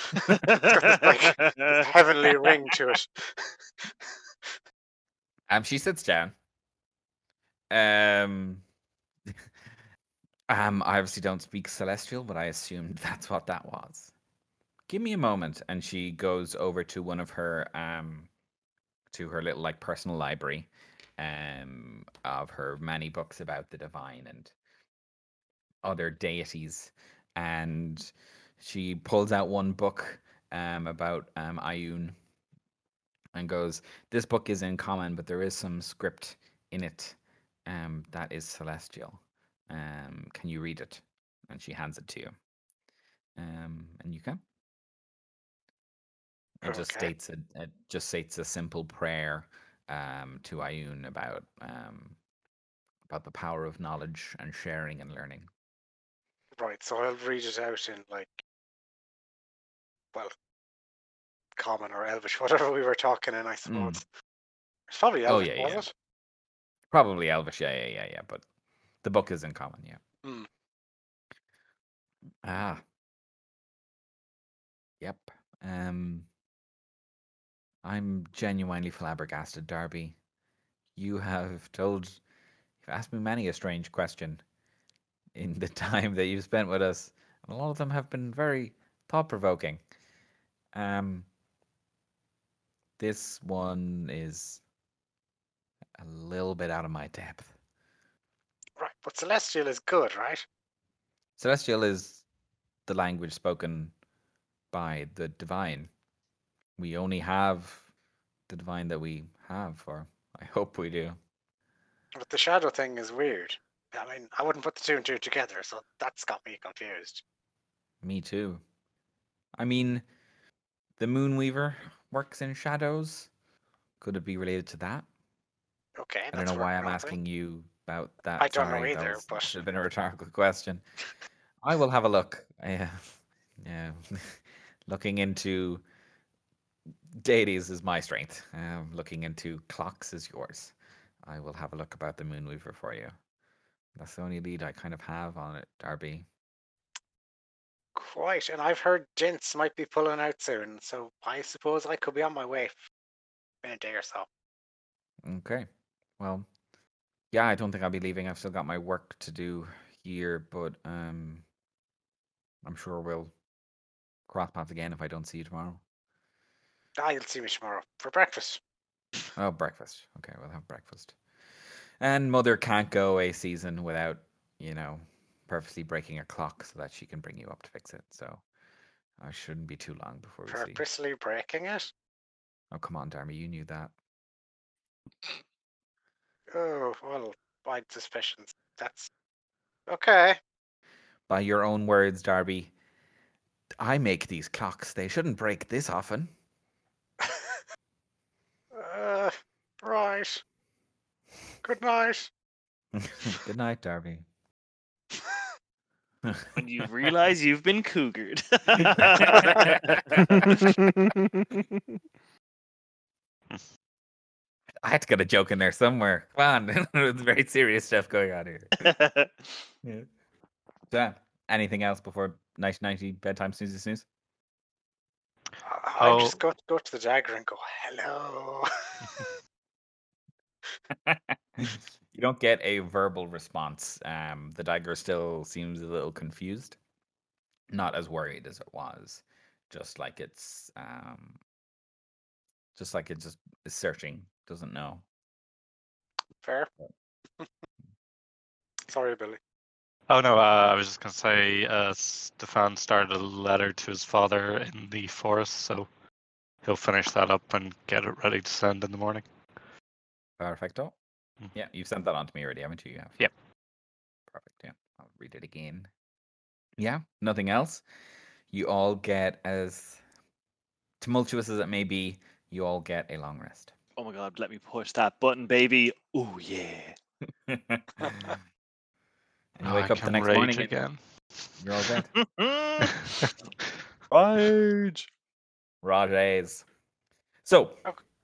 like, heavenly ring to it. Um, she sits down. Um, um, I obviously don't speak celestial, but I assumed that's what that was. Give me a moment, and she goes over to one of her um, to her little like personal library, um, of her many books about the divine and other deities, and she pulls out one book um about um Ioun and goes, This book is in common, but there is some script in it um, that is celestial. Um, can you read it? And she hands it to you. Um, and you can. It just states a, it just states a simple prayer um, to Ioun about um, about the power of knowledge and sharing and learning. Right, so I'll read it out in, like, well, common or elvish, whatever we were talking in, I suppose. It's probably Mm. Oh, elvish, yeah, was yeah. it? Probably Elvish, yeah, yeah, yeah, yeah. But the book is in common, yeah. Mm. Ah. Yep. Um I'm genuinely flabbergasted, Darby. You have told you've asked me many a strange question in the time that you've spent with us. And a lot of them have been very thought provoking. Um this one is a little bit out of my depth. Right, but Celestial is good, right? Celestial is the language spoken by the divine. We only have the divine that we have, or I hope we do. But the shadow thing is weird. I mean, I wouldn't put the two and two together, so that's got me confused. Me too. I mean, the Moonweaver works in shadows. Could it be related to that? Okay, I don't that's know why I'm asking you about that. I don't know Sorry, that either, was- but- should have been a rhetorical question. I will have a look. Yeah, yeah. looking into deities is my strength. Um, looking into clocks is yours. I will have a look about the Moonweaver for you. That's the only lead I kind of have on it, Darby. Quite, and I've heard Gents might be pulling out soon, so I suppose I could be on my way in a day or so. Okay. Well, yeah, I don't think I'll be leaving. I've still got my work to do here, but um, I'm sure we'll cross paths again if I don't see you tomorrow. Ah, you'll see me tomorrow for breakfast. Oh, breakfast. Okay, we'll have breakfast. And mother can't go a season without, you know, purposely breaking a clock so that she can bring you up to fix it. So I shouldn't be too long before we see. Purposely breaking it? Oh, come on, Darby, you knew that. Oh, well, my suspicions. That's okay. By your own words, Darby, I make these clocks. They shouldn't break this often. Uh, right. Good night. Good night, Darby. when you realize you've been cougared. I had to get a joke in there somewhere. Come on, it's very serious stuff going on here. Yeah. So, anything else before night nighty bedtime snoozy snooze? I I oh. just Oh. go go to the dagger and go hello. you don't get a verbal response. Um, the dagger still seems a little confused, not as worried as it was. Just like it's, um, just like it just is searching, doesn't know. Fair. Sorry, Billy. Oh no, uh, I was just gonna say, uh, Stefan started a letter to his father in the forest, so he'll finish that up and get it ready to send in the morning. Perfecto. Mhm. Yeah, you've sent that on to me already, haven't you? You have. Yep. Perfect. Yeah, I'll read it again. Yeah, nothing else. You all get as tumultuous as it may be. You all get a long rest. oh my god, let me push that button, baby. Oh yeah. and you wake I up the next rage morning. and again. You're all dead. Rage. Raj's. So,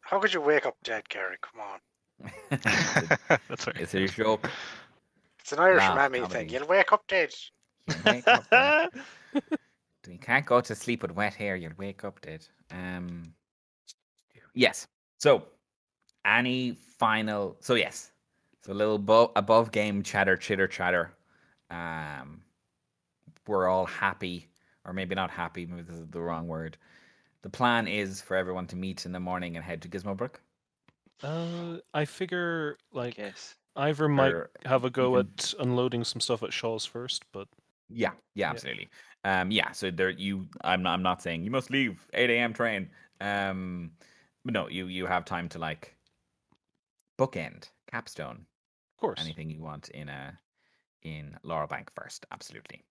How could you wake up dead, Gary? Come on. That's right. it's a joke. It's an Irish Laugh mammy comedy. thing. You'll wake up dead. You wake up dead. You can't go to sleep with wet hair. You'll wake up dead. Um. Yes. So, any final? So yes. So a little bo- above game chatter, chitter chatter. Um, we're all happy, or maybe not happy. Maybe this is the wrong word. The plan is for everyone to meet in the morning and head to Gizmobrook. Uh, I figure like yes. Ivor might Or have a you go can- at unloading some stuff at Shaw's first, but Yeah, yeah, Yeah. absolutely. Um, yeah. So there, you. I'm not. I'm not saying you must leave 8 a.m. train. Um, but no, you you have time to like bookend, capstone, of course. anything you want in a in Laurel Bank first. Absolutely.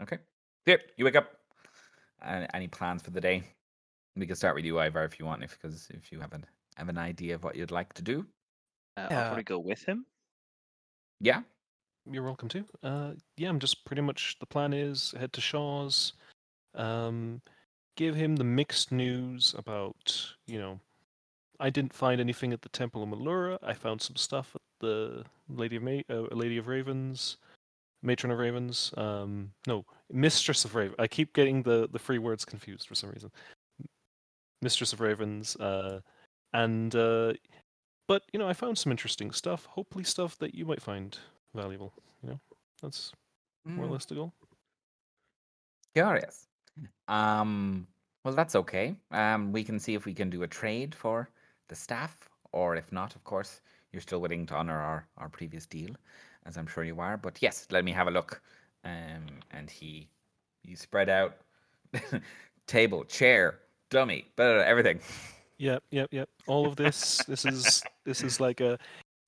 Okay. Here, you wake up. Uh, any plans for the day? We can start with you, Ivor, if you want, if because if you have an have an idea of what you'd like to do. Uh, I'll Yeah. probably go with him. Yeah. You're welcome to. Uh, yeah, I'm just pretty much the plan is head to Shaw's, um, give him the mixed news about you know, I didn't find anything at the Temple of Malura. I found some stuff at the Lady of Ma- uh, Lady of Ravens, Matron of Ravens. Um, no, Mistress of Raven. I keep getting the the three words confused for some reason. Mistress of Ravens, uh, and uh, but you know, I found some interesting stuff. Hopefully, stuff that you might find valuable. You know, that's more or Mm. less the goal. Curious. Um, well, that's okay. Um, we can see if we can do a trade for the staff, or if not, of course, you're still willing to honor our, our previous deal, as I'm sure you are. But yes, let me have a look. Um, and he, he spread out table, chair, dummy, blah, blah, blah, everything. Yep, yep, yep. All of this, this is this is like a.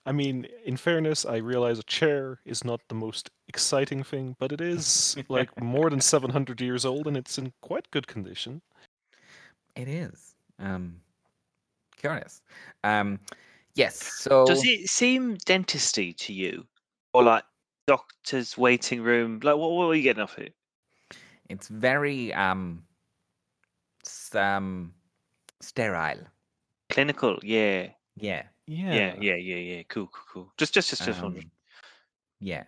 I mean, in fairness, I realize a chair is not the most exciting thing, but it is like more than 700 years old and it's in quite good condition. It is. Um, curious. Um, yes. So Does it seem dentisty to you, or like doctor's waiting room? Like, what, what are you getting off it? it's very um, s- um, sterile. Clinical, yeah, Yeah. Yeah. yeah, yeah, yeah, yeah. Cool, cool, cool. Just, just, just, just wondering. Um, yeah.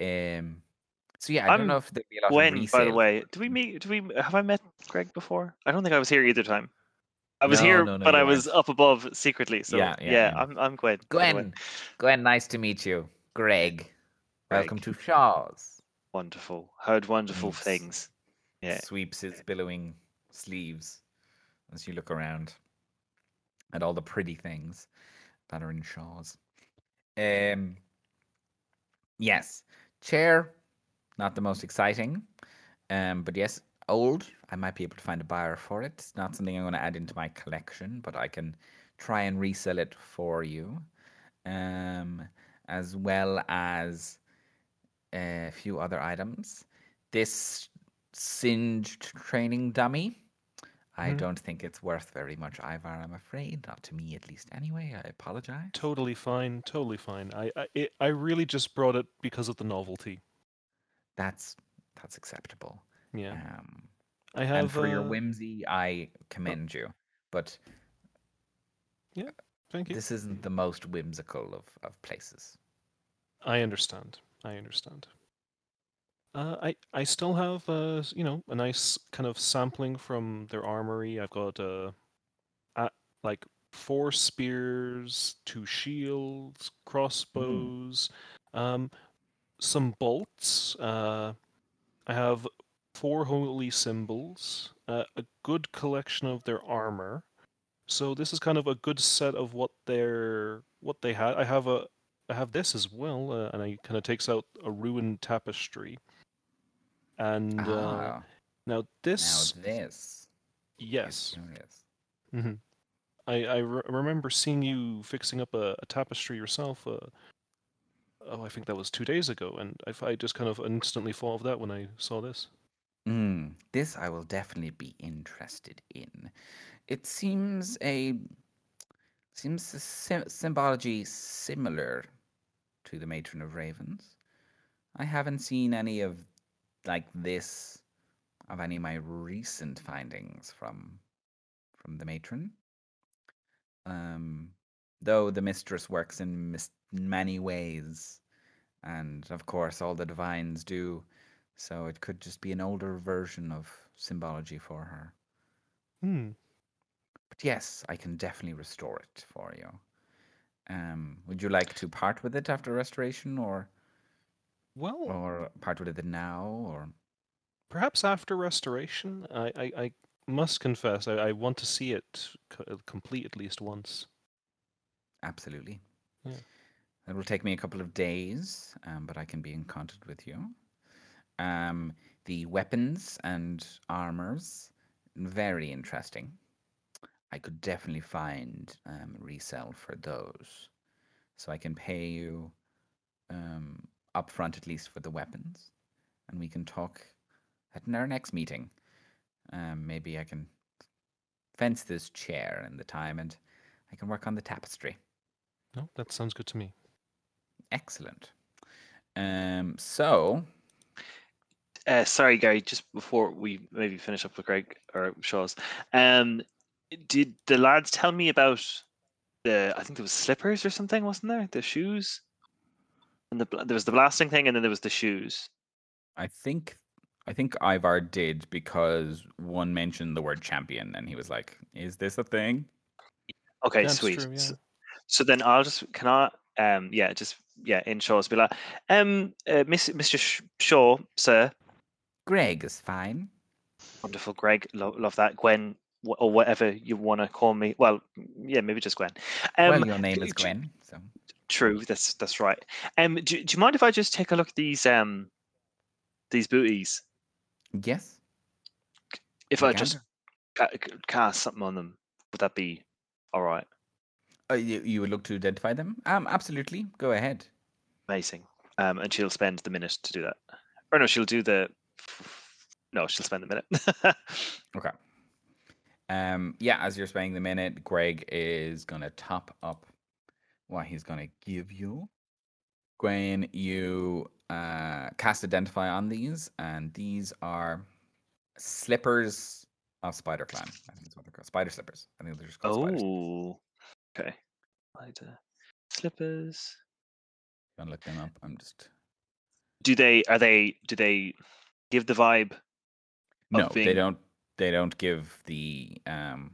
Um. So yeah, I I'm don't know if there'd be a lot of Gwen, resale. by the way, Do we meet? do we have I met Greg before? I don't think I was here either time. I was No, here, no, no, but I was weren't. up above secretly. So Yeah, yeah, yeah, yeah. I'm I'm Gwen. by. Gwen, Gwen, nice to meet you. Greg, welcome to Shaw's. Wonderful. Heard wonderful Thanks. things. Yeah. Sweeps his billowing sleeves as you look around at all the pretty things that are in Shaw's. Um. Yes, chair, not the most exciting. Um, but yes, old. I might be able to find a buyer for it. It's not something I'm going to add into my collection, but I can try and resell it for you. Um, as well as a few other items. This singed training dummy. I Mhm. don't think it's worth very much, Ivor. I'm afraid, not to me at least. Anyway, I apologize. Totally fine. Totally fine. I I, it, I really just brought it because of the novelty. That's that's acceptable. Yeah. Um, I have and for your uh, whimsy, I commend you. But yeah, Thank you. this isn't the most whimsical of, of places. I understand. I understand. Uh, I I still have uh you know a nice kind of sampling from their armory. I've got uh, uh like four spears, two shields, crossbows, um, some bolts. Uh, I have four holy symbols, uh, a good collection of their armor. So this is kind of a good set of what they're what they had. I have a I have this as well, uh, and I kind of takes out a ruined tapestry. And uh, ah, now now this, this. is yes, curious. hmm I I re- remember seeing you fixing up a, a tapestry yourself. Uh, oh, I think that was two days ago, and I, I just kind of instantly thought of that when I saw this. Mm, this I will definitely be interested in. It seems a seems a sy- symbology similar to the Matron of Ravens. I haven't seen any of like this of any of my recent findings from from the Matron. Um, though the mistress works in mis- many ways, and of course all the divines do. So it could just be an older version of symbology for her. Hmm. But yes, I can definitely restore it for you. Um, would you like to part with it after restoration, or Well, or part with it now, or perhaps after restoration, I I, I must confess I, I want to see it complete at least once. absolutely? Yeah. It will take me a couple of days, um, but I can be in contact with you. Um, the weapons and armors, very interesting. I could definitely find um, resell for those, so I can pay you um, upfront at least for the weapons, and we can talk at our next meeting. Um, maybe I can fence this chair in the time, and I can work on the tapestry. No, that sounds good to me. Excellent. Um, so Uh, sorry, Gary. Just before we maybe finish up with Greg or Shaw's, um, did the lads tell me about the? I think there was slippers or something, wasn't there? The shoes, and the there was the blasting thing, and then there was the shoes. I think I think Ivor did because one mentioned the word champion, and he was like, "Is this a thing?" Okay, That's sweet. true, yeah. So, then I'll just can I um yeah just yeah in Shaw's be like um uh, Miss, Mr. Sh- Shaw sir Greg is fine. wonderful Greg lo- love that Gwen wh- or whatever you want to call me well yeah maybe just Gwen um well, your name is Gwen, so True, that's that's right. Um, do, do you mind if I just take a look at these um these booties? yes. If I, I just ca- cast something on them, would that be all right? Uh, you, you would look to identify them. Um, absolutely. Go ahead. Amazing. Um, and she'll spend the minute to do that, or no, she'll do the. No, she'll spend the minute. Okay. Um, yeah, as you're spending the minute, Greg is gonna top up what he's gonna give you. Gwen, you uh, cast identify on these, and these are slippers of Spider Clan. I think that's what they're called. Spider slippers. I think they're just called spider slippers. oh, okay. Uh, slippers. Gonna look them up. I'm just Do they are they do they give the vibe? no, they being- don't. They don't give the um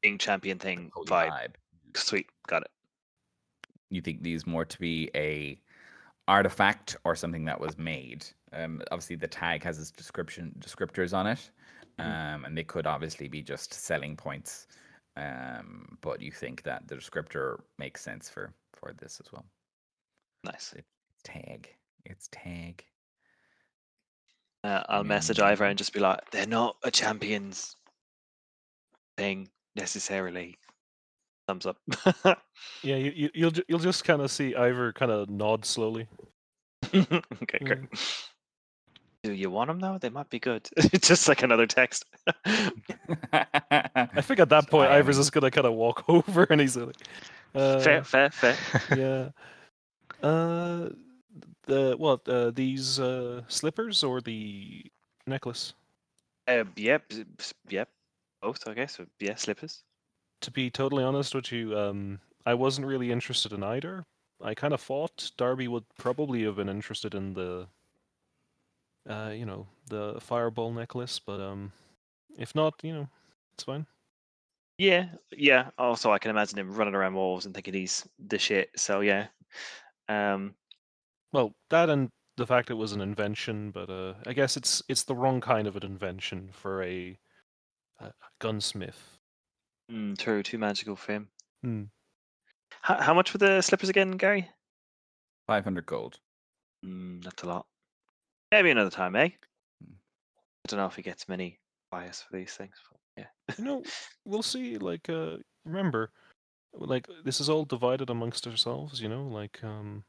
Being champion thing vibe. vibe. Sweet, got it. You think these more to be a artifact or something that was made. Um, obviously, the tag has its description descriptors on it, um, and they could obviously be just selling points. Um, but you think that the descriptor makes sense for for this as well. Nice. It's tag. It's tag. Uh, I'll message Ivor and just be like, they're not a champions thing necessarily. Thumbs up. Yeah, you, you, you'll you'll just kind of see Ivor kind of nod slowly. okay, great. Do you want them though? They might be good. It's just like another text. I think at that point, Ivor's just gonna kind of walk over and he's like, uh, fair, fair, fair. yeah. Uh, the what? Uh, these uh slippers or the necklace? Uh, yep, yep. Both, I guess. Yeah, slippers. To be totally honest with you, um, I wasn't really interested in either. I kind of thought Darby would probably have been interested in the, uh, you know, the fireball necklace, but um, if not, you know, it's fine. Yeah, yeah. Also, I can imagine him running around walls and thinking he's the shit. So yeah. Um, Well, that and the fact it was an invention, but uh, I guess it's it's the wrong kind of an invention for a, a gunsmith. Mm, true. Too magical for him. Hmm. How, how much were the slippers again, Gary? 500 gold. Mm, that's a lot. Maybe another time, eh? Hmm. I don't know if he gets many bias for these things. But yeah. You know, we'll see. Like, uh, remember, like this is all divided amongst ourselves. You know, like um,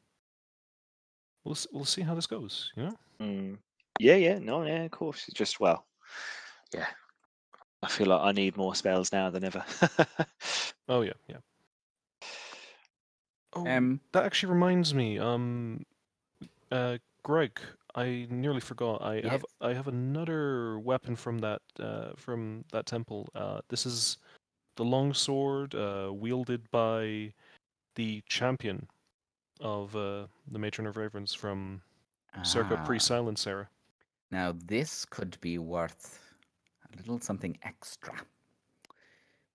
we'll we'll see how this goes. You know. Mm. Yeah, yeah, no, yeah, of course. It's just well, yeah. I feel like I need more spells now than ever. Oh yeah, yeah. Oh, Um, that actually reminds me. Um, uh, Greg, I nearly forgot. I have I have another weapon from that uh from that temple. Uh, this is the long sword uh wielded by the champion of uh the matron of ravens from circa ah, pre-silence Sarah. Now, this could be worth a little something extra.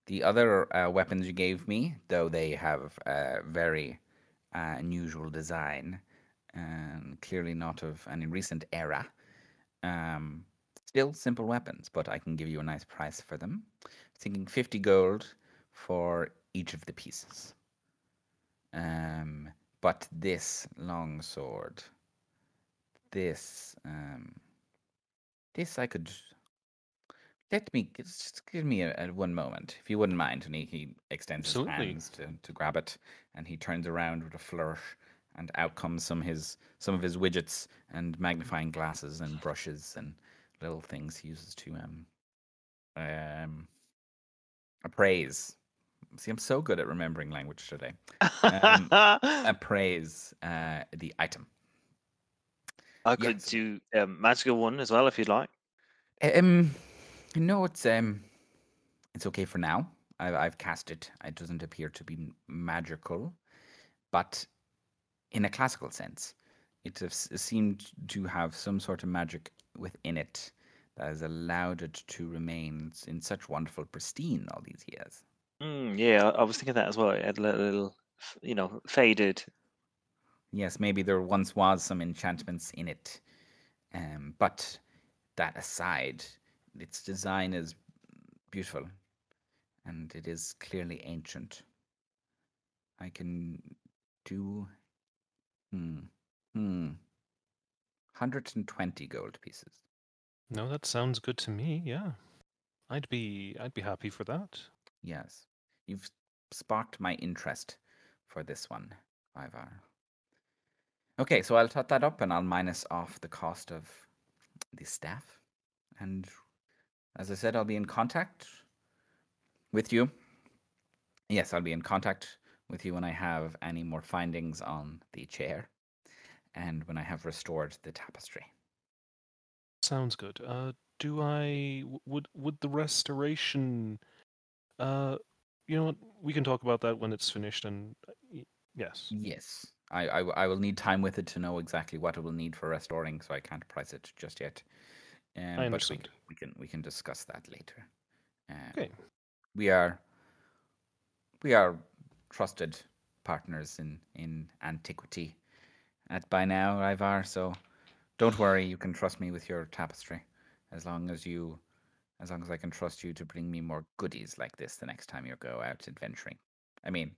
The other uh, weapons you gave me, though they have a very uh, unusual design, and clearly not of any recent era, um, still simple weapons, but I can give you a nice price for them. Thinking 50 gold for each of the pieces. Um, but this long sword, this, um, this I could. Let me just give me a, a one moment, if you wouldn't mind. And he, he extends Absolutely. his hands to, to grab it, and he turns around with a flourish, and out comes some his some of his widgets and magnifying glasses and brushes and little things he uses to um um appraise. See, I'm so good at remembering language today. Um, Appraise uh, the item. I could yes. do a magical one as well if you'd like. Um, no, it's um, it's okay for now. I've I've cast it. It doesn't appear to be magical, but in a classical sense, it has seemed to have some sort of magic within it that has allowed it to remain in such wonderful pristine all these years. Mm, yeah, I I was thinking that as well. It had a little, little, you know, faded. Yes, maybe there once was some enchantments in it, um, but that aside, its design is beautiful, and it is clearly ancient. I can do, hmm, hmm, hundred and twenty gold pieces. No, that sounds good to me. Yeah, I'd be I'd be happy for that. Yes, you've sparked my interest for this one, Ivor. Okay, so I'll tot that up and I'll minus off the cost of the staff. And as I said, I'll be in contact with you. Yes, I'll be in contact with you when I have any more findings on the chair and when I have restored the tapestry. Sounds good. Uh, do I would would the restoration? Uh, you know what? We can talk about that when it's finished. And uh, yes, Yes, I will need time with it to know exactly what it will need for restoring, so I can't price it just yet. Um, But we, we can we can discuss that later. Um, Okay. We are we are trusted partners in in antiquity at by now, Ivor. So don't worry, you can trust me with your tapestry, as long as you, as long as I can trust you to bring me more goodies like this the next time you go out adventuring. I mean,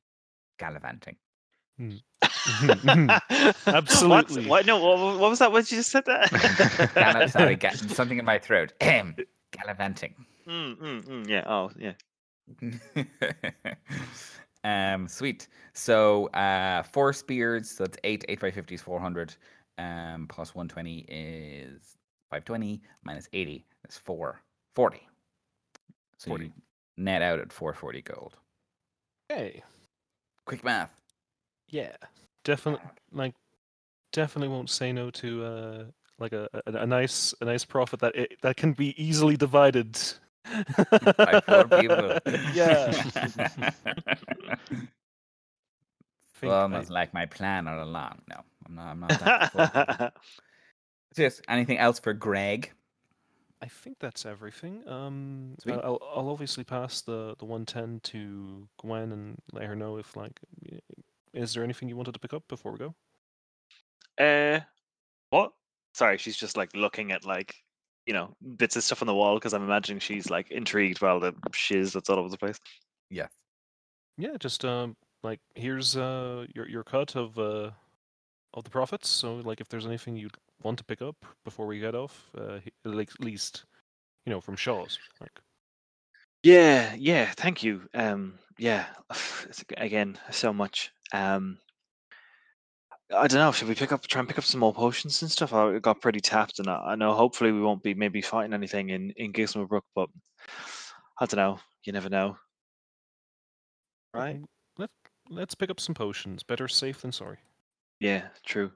gallivanting. Absolutely. What? what? No. What, what was that? What did you just said there? Gall- sorry, ga- something in my throat. Ahem. Gallivanting. mm, mm, mm, yeah. Oh, yeah. um, sweet. So uh, four spears. So that's eight. Eight by fifty is four hundred. Um, plus one twenty is five twenty. Minus eighty is four forty. So 40. you net out at four forty gold. Hey, Quick math. yeah, definitely. Like, definitely won't say no to uh, like a, a, a nice a nice profit that it, that can be easily divided. By four people. Yeah. Think well, I- almost like my plan all along. No, I'm not. I'm not. That full- Yes. Anything else for Greg? I think that's everything. Um, Sweet. I'll, I'll I'll obviously pass the the one ten to Gwen and let her know if like, y- is there anything you wanted to pick up before we go? Uh, what? Sorry, she's just like looking at like you know bits of stuff on the wall because I'm imagining she's like intrigued by all the shiz that's all over the place. Yeah, Yeah, just um, like here's uh your your cut of uh of the profits. So like, if there's anything you'd want to pick up before we get off, uh, like at least you know from Shaw's. Like, Yeah, yeah. Thank you. Um, yeah. Again, so much. Um, I don't know. Should we pick up, try and pick up some more potions and stuff? I got pretty tapped, and I, I know hopefully we won't be maybe fighting anything in in Gizmo Brook, but I don't know. You never know. Right? Let Let's pick up some potions. Better safe than sorry. Yeah, true.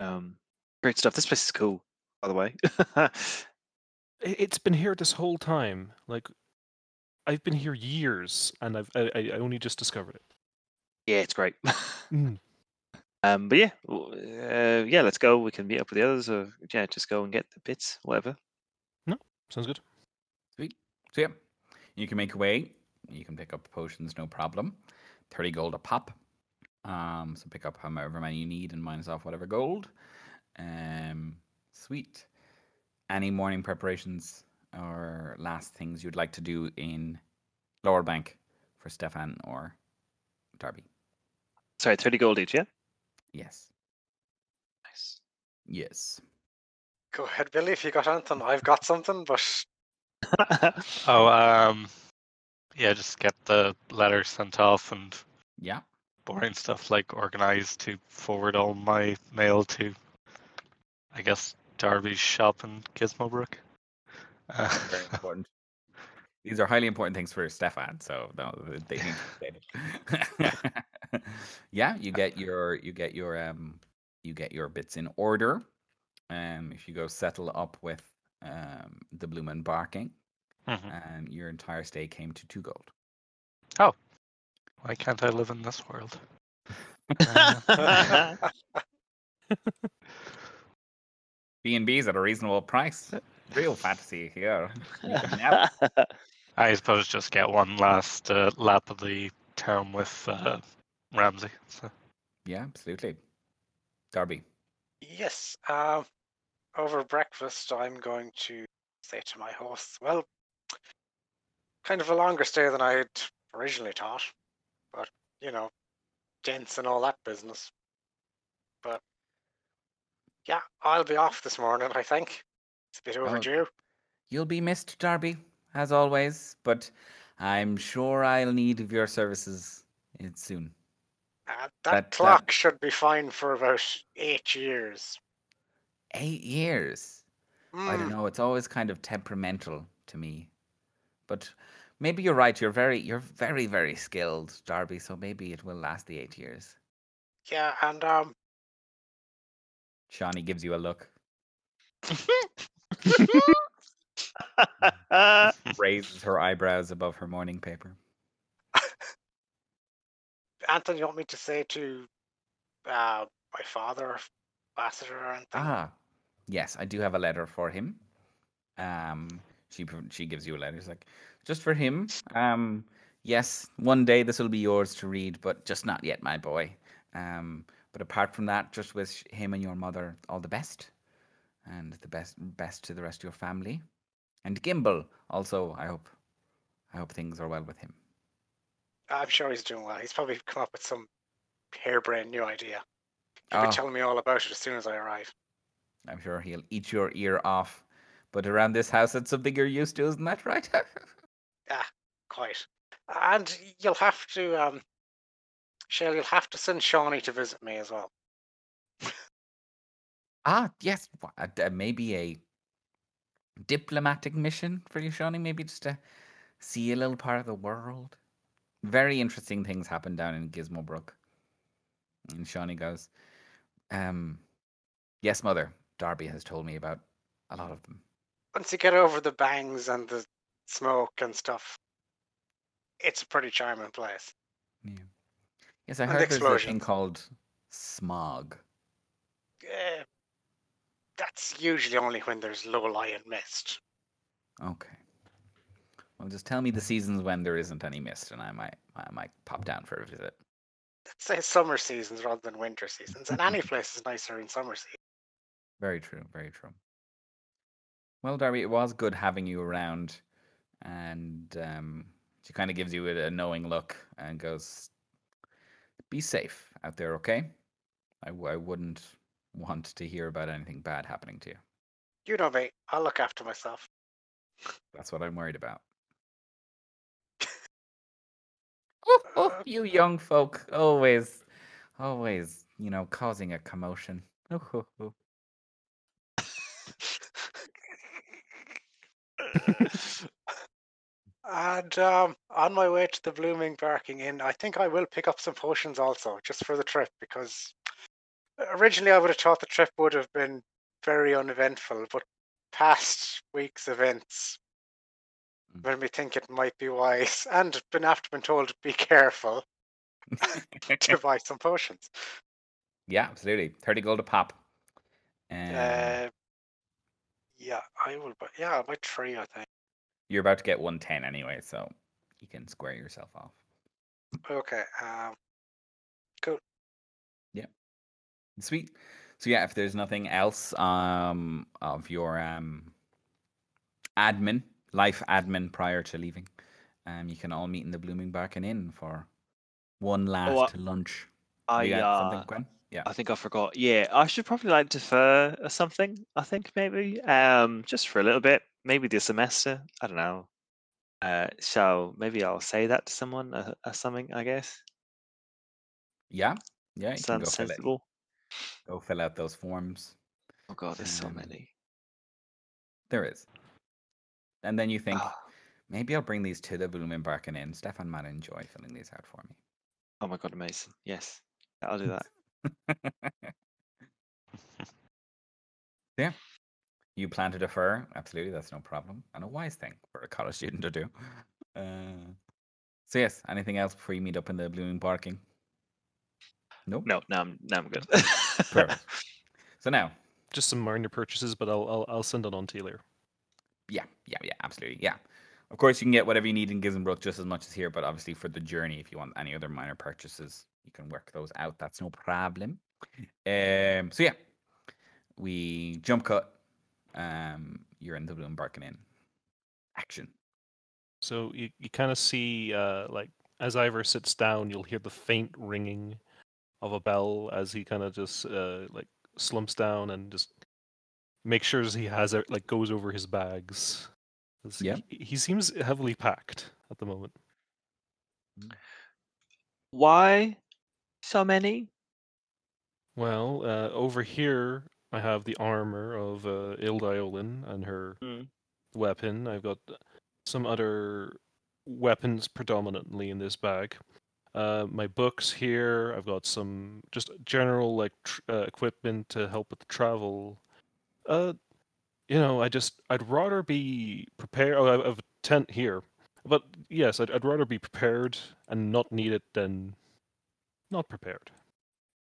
Um, great stuff. This place is cool, by the way. It's been here this whole time. Like, I've been here years, and I've I I only just discovered it. Yeah, it's great. Mm. Um, but yeah, uh, yeah, let's go. We can meet up with the others, or yeah, just go and get the bits, whatever. No, sounds good. Sweet. So yeah, you can make your way. You can pick up potions, no problem. Thirty gold a pop. Um, so pick up however many you need and minus off whatever gold. Um, sweet. Any morning preparations or last things you'd like to do in Lower Bank for Stefan or Darby? Sorry, thirty gold each. Yeah. Yes. Nice. Yes. Go ahead, Billy, if you got anything. I've got something, but Oh, um, yeah, just get the letter sent off and Yeah. boring stuff like organize to forward all my mail to, I guess, Darby's shop in Gizmobrook. Uh, Very important. These are highly important things for Stefan, so no, they need to be stated. yeah, you get your you get your um you get your bits in order. Um, if you go settle up with um the bloom and barking, mhm. and your entire stay came to two gold. Oh, why can't I live in this world? B and B's at a reasonable price. Real fantasy here. You can have- I suppose just get one last uh, lap of the town with uh, Ramsey. So. yeah, absolutely. Darby. yes. Um, over breakfast, I'm going to say to my hosts, well, kind of a longer stay than I had originally thought, but you know, gents and all that business. But yeah, I'll be off this morning. I think it's a bit Oh. overdue. You'll be missed, Darby, as always, but I'm sure I'll need of your services soon. Uh, that, that- that- clock should be fine for about eight years. Eight years. I don't Mm, know. It's always kind of temperamental to me, but maybe you're right. You're very, you're very, very skilled, Darby. So maybe it will last the eight years. Yeah, and um, Shawnee gives you a look, raises her eyebrows above her morning paper. Anthony, you want me to say to uh, my father, ambassador, or anything? Ah, yes, I do have a letter for him. Um, she she gives you a letter. It's like just for him. Um, yes, one day this will be yours to read, but just not yet, my boy. Um, but apart from that, just wish him and your mother all the best, and the best best to the rest of your family, and Gimbal also. I hope, I hope things are well with him. I'm sure he's doing well. He's probably come up with some harebrained new idea. He'll Oh. be telling me all about it as soon as I arrive. I'm sure he'll eat your ear off. But around this house, it's something you're used to, isn't that right? Ah, quite. And you'll have to, um, Shell, you'll have to send Shawnee to visit me as well. ah, yes. uh, maybe a diplomatic mission for you, Shawnee. Maybe just to see a little part of the world. Very interesting things happen down in Gizmobrook. And Shawnee goes, um, Yes, mother. Darby has told me about a lot of them. Once you get over the bangs and the smoke and stuff, it's a pretty charming place. Yeah. Yes, I And heard there's a thing called smog. Eh, that's usually only when there's low lying mist. Okay. Well, just tell me the seasons when there isn't any mist, and I might I might pop down for a visit. Let's say summer seasons rather than winter seasons. And any place is nicer in summer season. Very true. Very true. Well, Darby, it was good having you around, and um, she kind of gives you a, a knowing look and goes, "Be safe out there, okay? I, I wouldn't want to hear about anything bad happening to you. You know me, I'll look after myself. That's what I'm worried about." oh, oh, you young folk, always, always, you know, causing a commotion. Oh, oh, oh. And um, on my way to the Blooming Barking Inn, I think I will pick up some potions also, just for the trip, because originally I would have thought the trip would have been very uneventful, but past week's events Mm. made me think it might be wise, and been after been told to be careful to buy some potions. Yeah, absolutely. 30 gold a pop. Um, Uh, yeah, I will buy. Yeah, I'll buy three, I think. you're about to get 110 anyway, so you can square yourself off. Okay. Um, Sweet. So yeah, if there's nothing else um of your um admin, life admin prior to leaving, um you can all meet in the Blooming Barkin Inn for one last I- lunch. I you got something, uh? Yeah. I think I forgot. Yeah, I should probably like defer or something. I think maybe um just for a little bit, maybe this semester. I don't know. Uh, so maybe I'll say that to someone uh, or something. I guess Yeah. Yeah, you can go sounds sensible. Go fill out those forms. Oh god, there's so many. There is. And then you think, Ah, maybe I'll bring these to the Blooming Barkin Inn. Stefan might enjoy filling these out for me. oh my god, amazing. Yes, I'll do that. yeah. You plan to defer? Absolutely, that's no problem. And a wise thing for a college student to do. Uh, so yes, anything else before you meet up in the blooming barking? Nope. No, no, I'm no, I'm good. Perfect. So now, Just some minor purchases, but I'll I'll, I'll send it on to you later. yeah, yeah, yeah, absolutely, yeah. Of course, you can get whatever you need in Gizmobrook just as much as here, but obviously for the journey, if you want any other minor purchases, you can work those out. That's no problem. Um, so yeah, we jump cut. Um, you're in the Bloom Barking Inn. Action. So you, you kind of see, uh, like, as Ivor sits down, you'll hear the faint ringing of a bell as he kind of just, uh, like, slumps down and just makes sure he has, it, like, goes over his bags. Yeah. He, he seems heavily packed at the moment. Why so many? Well, uh, over here, I have the armor of uh, Ildiolin and her Mm. weapon. I've got some other weapons predominantly in this bag. Uh, my books here. I've got some just general like tr- uh, equipment to help with the travel. Uh, you know, I just I'd rather be prepared. Oh, I have a tent here, but yes, I'd, I'd rather be prepared and not need it than not prepared.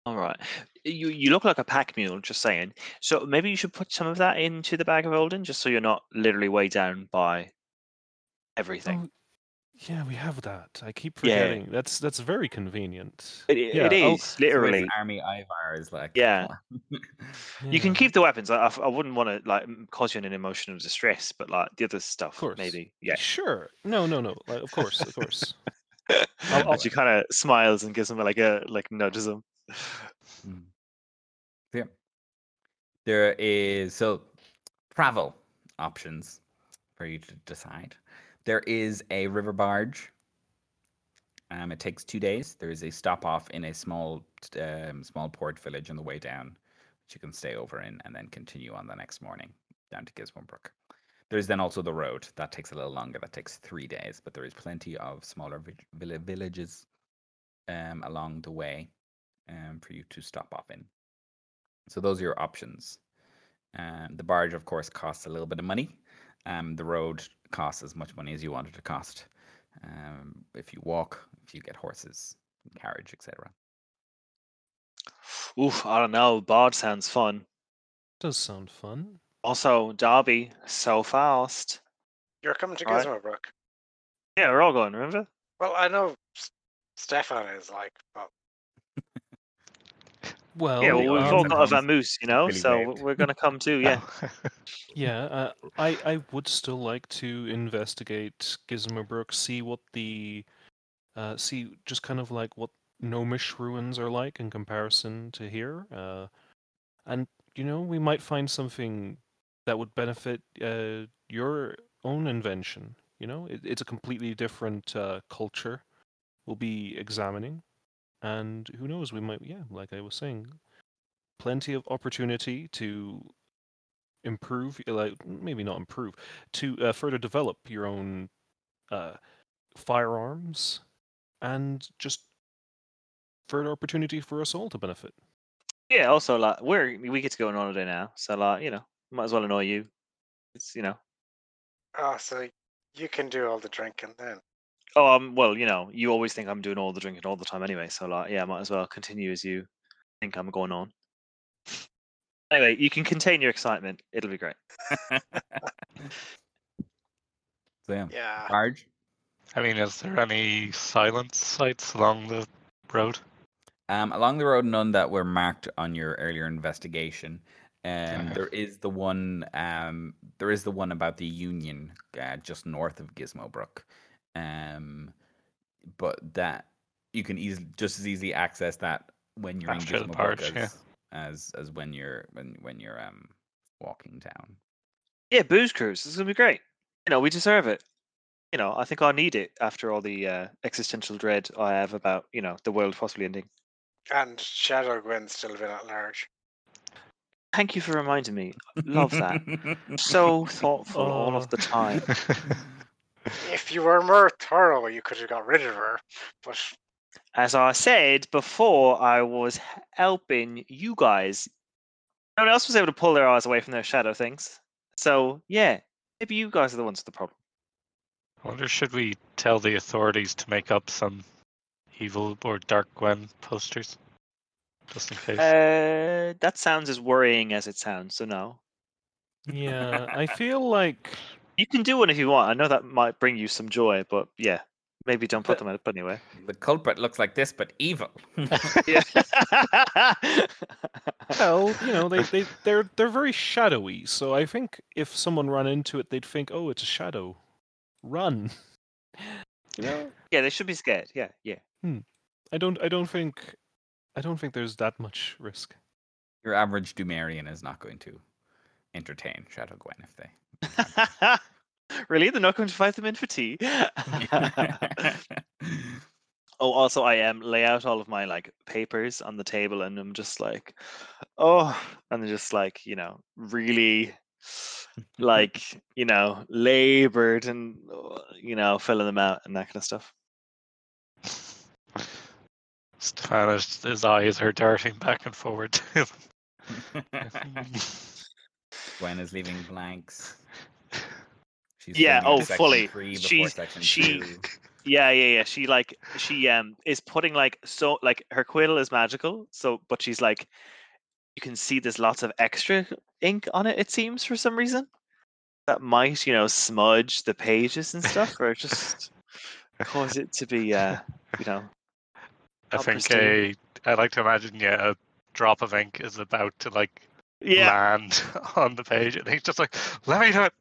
All right. You you look like a pack mule, just saying. So maybe you should put some of that into the bag of holding, just so you're not literally weighed down by everything. Oh, yeah, we have that. I keep forgetting. Yeah. forgetting. That's that's very convenient. It, it yeah, it I'll- is So literally. army Ivor is like Yeah. You can keep the weapons. I, I wouldn't want to like cause you an emotional distress, but like the other stuff, course. maybe. Yeah. Sure. No, no, no. Like, of course, of course. I'll- and she kind of smiles and gives him like a like nudges him. Mm. There is so travel options for you to decide. There is a river barge. Um, it takes two days. There is a stop off in a small um, small port village on the way down, which you can stay over in, and then continue on the next morning down to Gizmobrook. There's then also the road that takes a little longer. That takes three days, but there is plenty of smaller vi- vill- villages um, along the way um, for you to stop off in. So those are your options. Um, the barge, of course, costs a little bit of money. Um, the road costs as much money as you want it to cost. Um, if you walk, if you get horses, carriage, etc. Oof, I don't know. Bod sounds fun. Does sound fun. Also, Darby, so fast. You're coming to Right. Gizmobrook. Yeah, we're all going, remember? Well, I know Stefan is like, but Well, yeah, well, we've all got a vamoose, you know, really so we're going to come too, yeah. yeah. Uh, I I would still like to investigate Gizmobrook, see what the, uh, see just kind of like what gnomish ruins are like in comparison to here. Uh, and you know, we might find something that would benefit uh, your own invention. You know, it, it's a completely different uh, culture. We'll be examining, and who knows, we might, yeah, like I was saying, plenty of opportunity to improve, like maybe not improve, to uh, further develop your own uh, firearms, and just further opportunity for us all to benefit. Yeah, also, like, we're, we get to go on holiday now, so, like, you know, might as well annoy you. It's, you know, oh, so you can do all the drinking then. Oh, um, well, you know, you always think I'm doing all the drinking all the time anyway, so, like, yeah, might as well continue as you think I'm going on. Anyway, you can contain your excitement. It'll be great. So yeah, Yeah. barge. I mean, is there any silent sites along the road? Um, along the road, none that were marked on your earlier investigation. Um, there is the one. Um, there is the one about the Union, uh, just north of Gizmobrook. Um, but that you can easily just as easily access that when you're After in Gizmobrook barge, as, yeah. as as when you're when when you're um walking down. Yeah, booze cruise. This is gonna be great. You know, we deserve it. You know, I think I need it after all the uh, existential dread I have about you know the world possibly ending. And Shadow Gwen's still been at large. Thank you for reminding me. Love that. So thoughtful all Oh. of the time. If you were more thorough, you could have got rid of her. But As I said before, I was helping you guys. No one else was able to pull their eyes away from their shadow things. So yeah, maybe you guys are the ones with the problem. I wonder, should we tell the authorities to make up some evil or Dark Gwen posters? Just in case. Uh, that sounds as worrying as it sounds. So no, Yeah, I feel like you can do one if you want. I know that might bring you some joy, but yeah, maybe don't put But- them up anyway. the culprit looks like this, but evil. Yeah. well, you know, they they they're they're very shadowy. So I think if someone ran into it, they'd think, "Oh, it's a shadow. Run." You know, yeah, they should be scared. Yeah, yeah. Hmm. I don't I don't think I don't think there's that much risk. Your average Dumerian is not going to entertain Shadow Gwen if they. really? They're not going to invite them in for tea? oh, also, I um, lay out all of my like papers on the table, and I'm just like, oh, and they're just like, you know, really, like, you know, labored and uh, you know, filling them out and that kind of stuff. Stefan, his, his eyes are darting back and forward. To him. Gwen is leaving blanks. She's Yeah, oh, fully. She's- she- two. Yeah, yeah, yeah. She like she um is putting like so like her quill is magical, so but she's like you can see there's lots of extra ink on it, it seems, for some reason. That might, you know, smudge the pages and stuff, or just cause it to be uh you know I think pristine. a, I like to imagine, yeah, a drop of ink is about to like Yeah. land on the page, and he's just like, "Let me do it."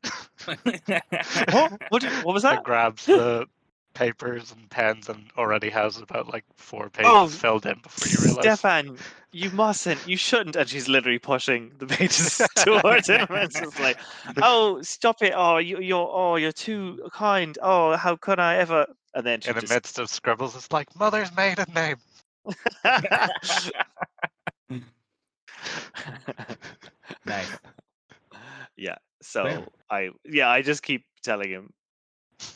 What? What, did- what was and that? grabs the papers and pens and already has about like four pages Oh, filled in before you realize. Stefan, you mustn't, you shouldn't. And she's literally pushing the pages towards him. And it's just like, oh, stop it. Oh, you, you're, oh, you're too kind. Oh, how could I ever? And then she In the just, midst of scribbles, it's like mother's maiden name. Nice. yeah. So Fair. I, yeah, I just keep telling him.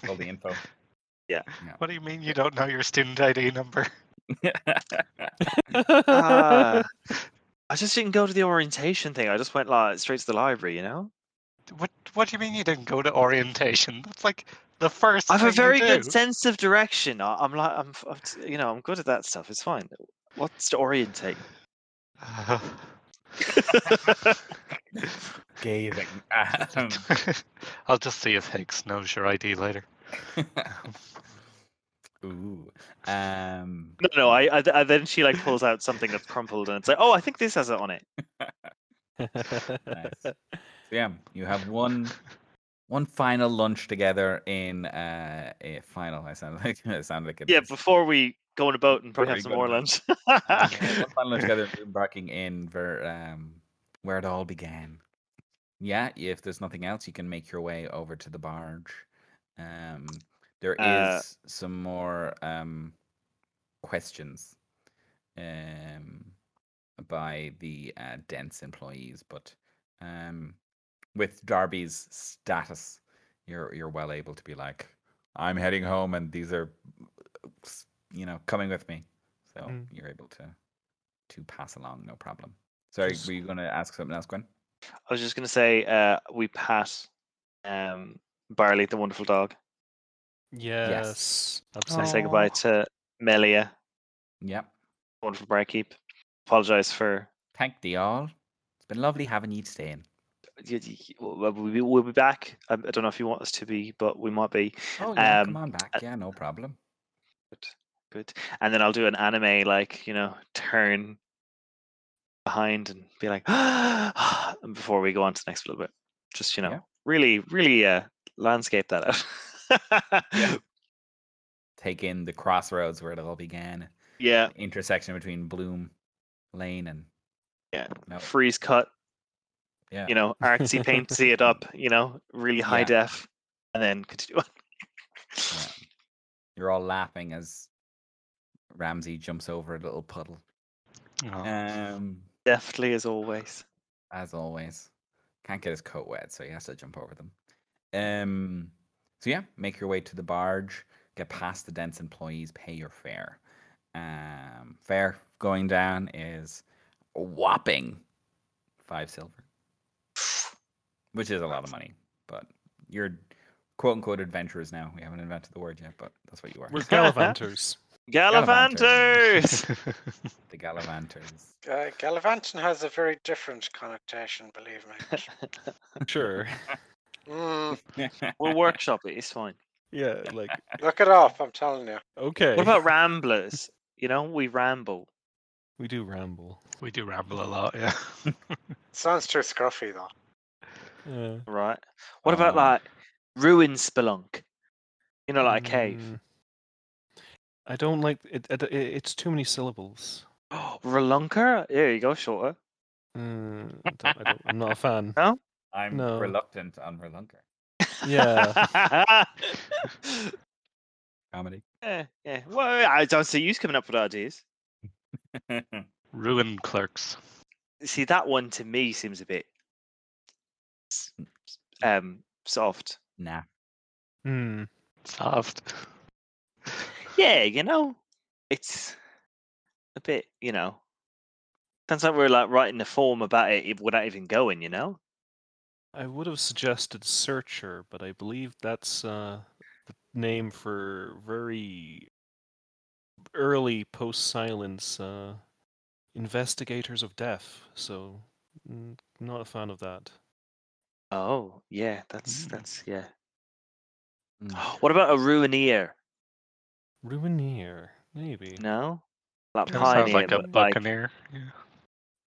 All the info. Yeah. What do you mean you don't know your student ID number? "Ah, I just didn't go to the orientation thing. I just went like straight to the library, you know. What What do you mean you didn't go to orientation? That's like the first. I have a thing you very good sense of direction. I- I'm like, I'm, I'm, you know, I'm good at that stuff. It's fine. What's to orientate? Gazing. I'll just see if Higgs knows your ID later. Ooh. Um. No, no. I, I, I then she like pulls out something that's crumpled, and it's like, oh, I think this has it on it. Nice. So yeah, you have one one final lunch together in uh, a final. I sound like I sound like a Yeah, before we go on a boat and probably have some more on lunch. Yeah, one final lunch together, embarking in ver, um, where it all began. Yeah, if there's nothing else, you can make your way over to the barge. Um, there is Uh, some more um, questions um, by the uh, dense employees, but um, with Darby's status, you're you're well able to be like, I'm heading home, and these are, you know, coming with me. So Mm. you're able to to pass along, no problem. Sorry, Just- were you going to ask something else, Gwen? I was just gonna say, uh, we pass um, Barley, the wonderful dog. yes. I Absolutely. say goodbye to Melia, Yep. wonderful barkeep. Apologize for. Thank thee all. It's been lovely having you staying. We'll be, we'll be back. I, I don't know if you want us to be, but we might be. Oh yeah, Um, come on back. Yeah, no problem. Good, good. And then I'll do an anime, like you know, turn behind and be like, and before we go on to the next little bit, just you know, Yeah. really, really uh, landscape that out. Yeah. Take in the crossroads where it all began. yeah, intersection between Bloom Lane and yeah. no, Freeze cut, yeah. you know, artsy paintsy it up, you know, really high Yeah. def, and then continue on. yeah. You're all laughing as Ramsey jumps over a little puddle. Oh, Um, Deftly as always. as always, can't get his coat wet, so he has to jump over them. Um, so yeah, make your way to the barge, get past the dense employees, pay your fare. Um, fare going down is a whopping five silver, which is a lot of money. But you're quote unquote adventurers now. We haven't invented the word yet, but that's what you are. We're gallivanters. Gallivanters! the Gallivanters. Uh, Gallivanting has a very different connotation, believe me. sure. Mm, we'll workshop it, it's fine. Yeah, like look it up, I'm telling you. okay. What about ramblers? You know, we ramble. we do ramble? we do ramble a lot, yeah. Sounds too scruffy though. Yeah. Right. What about Um, like ruin spelunk? You know, like a cave. Mm, I don't like it, it. it- It's too many syllables. Oh, Relunker? There you go, shorter. Mm, I don't, I don't, I'm not a fan. I'm No. reluctant on Relunker. Yeah. Comedy. yeah, yeah. Well, I don't see you coming up with ideas. Ruin clerks. See, that one to me seems a bit s- um soft. nah. Hmm. Soft. Yeah, you know, it's a bit, you know. Sounds like we're like writing a form about it without even going, you know. I would have suggested Searcher, but I believe that's uh, the name for very early post-silence uh, investigators of death. So, not a fan of that. Oh, yeah, that's Mm. that's yeah. Mm. What about a ruineer? Ruineer, maybe. No, like pioneer, sounds like a but like buccaneer. Yeah.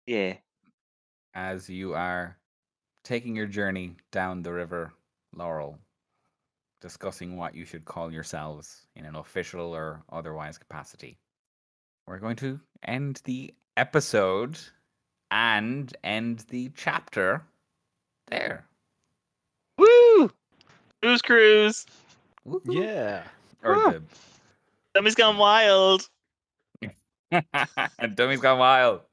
yeah. As you are taking your journey down the river Laurel, discussing what you should call yourselves in an official or otherwise capacity. We're going to end the episode and end the chapter there. Woo! Cruise cruise. Woohoo. Yeah. Or Dummy's gone wild. the dummy's gone wild.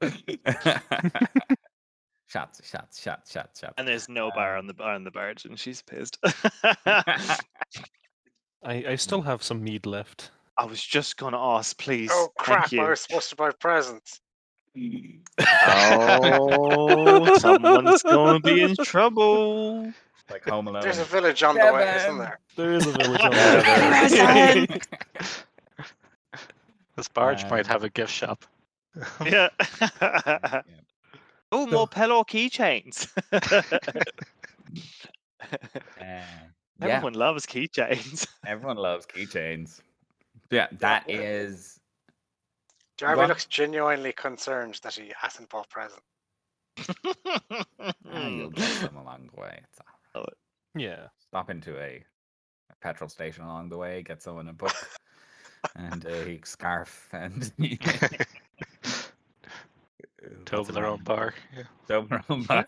shots, shots, shots, shots, shots. And there's no uh, bar on the bar on the barge, and she's pissed. I, I still have some mead left. I was just gonna ask, please. Oh crap! you. I was supposed to buy presents. Oh, someone's gonna be in trouble. like Home Alone. There's a village on the way, isn't there? There is a village on Yeah, there. there This barge Um, might have a gift shop. Yeah. oh, more Pelor keychains. Uh, yeah, Everyone loves keychains. everyone loves keychains. Yeah, that is. Jarvie What? looks genuinely concerned that he hasn't bought presents. ah, you'll get some along the way. It's all right. Yeah. Stop into a, a petrol station along the way, get someone a book and a scarf, and to open their own bar. Yeah. To open their own bar.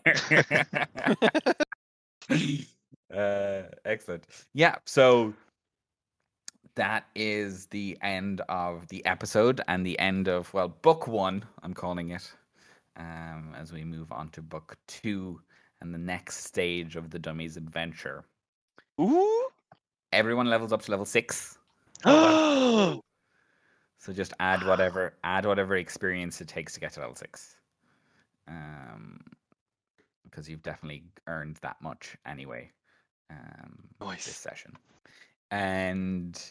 uh, excellent. Yeah, so that is the end of the episode and the end of well, book one. I'm calling it. Um, as we move on to book two and the next stage of the dummies adventure. Ooh. Everyone levels up to level six. Oh, So just add whatever add whatever experience it takes to get to level six. Um, because you've definitely earned that much anyway. Um, Nice. this session, and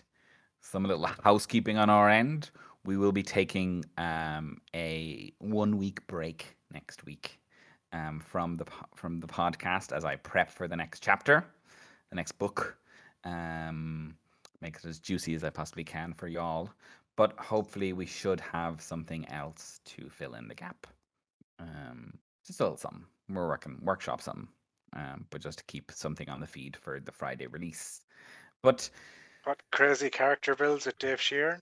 some little housekeeping on our end. We will be taking um a one week break next week, um from the from the podcast as I prep for the next chapter, the next book. Um, make it as juicy as I possibly can for y'all. But hopefully, we should have something else to fill in the gap. Um, just a little something. We're working workshop something, um, but just to keep something on the feed for the Friday release. But What crazy character builds with Dave Sheeran?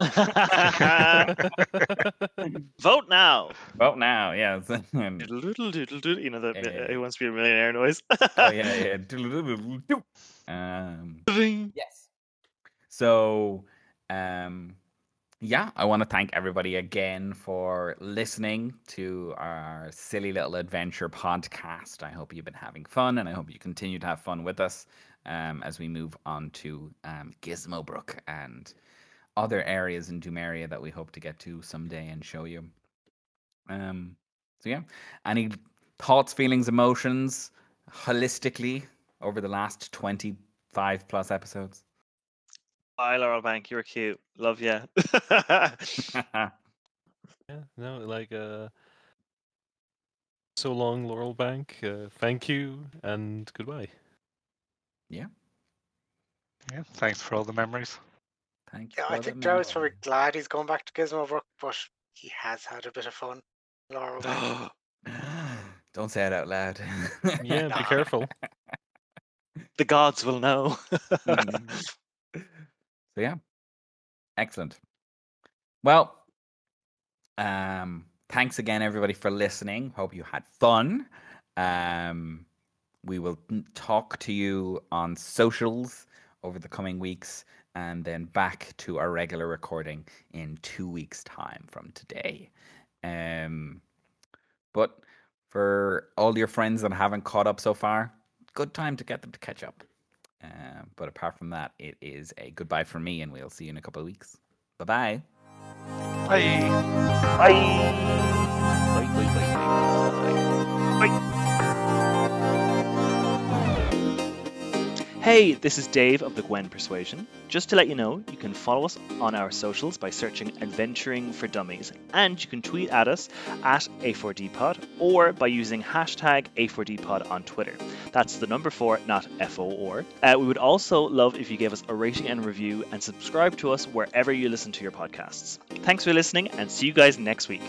Vote now. Vote now, yeah. You know the Yeah, yeah, uh, Who Wants to Be a Millionaire noise. oh yeah, yeah. Um, Yes. So, um, yeah, I want to thank everybody again for listening to our silly little adventure podcast. I hope you've been having fun, and I hope you continue to have fun with us um, as we move on to um, Gizmobrook and other areas in Dumeria that we hope to get to someday and show you. Um, so yeah, any thoughts, feelings, emotions, holistically over the last twenty-five plus episodes? Bye, Laurel Bank. You're cute. Love ya. Yeah, no, like uh so long, Laurel Bank. Uh, thank you and goodbye. Yeah, Yeah. thanks for all the memories. Thank you. Yeah, I for the think Jarvis probably memory. glad he's going back to Gizmobrook, but he has had a bit of fun. Laurel Don't say it out loud. Yeah, be careful. the gods will know. Mm. so yeah, excellent. Well, um, thanks again, everybody, for listening. Hope you had fun. Um, we will talk to you on socials over the coming weeks, and then back to our regular recording in two weeks' time from today. Um, but for all your friends that haven't caught up so far, good time to get them to catch up. Uh, but apart from that, it is a goodbye from me, and we'll see you in a couple of weeks. Bye bye. Bye. Bye. Bye, bye, bye, bye, bye. Hey, this is Dave of the Gwen Persuasion. Just to let you know, you can follow us on our socials by searching Adventuring for Dummies, and you can tweet at us at A4DPod or by using hashtag A4DPod on Twitter. That's the number four, not FO or. Uh, we would also love if you gave us a rating and review and subscribe to us wherever you listen to your podcasts. Thanks for listening, and see you guys next week.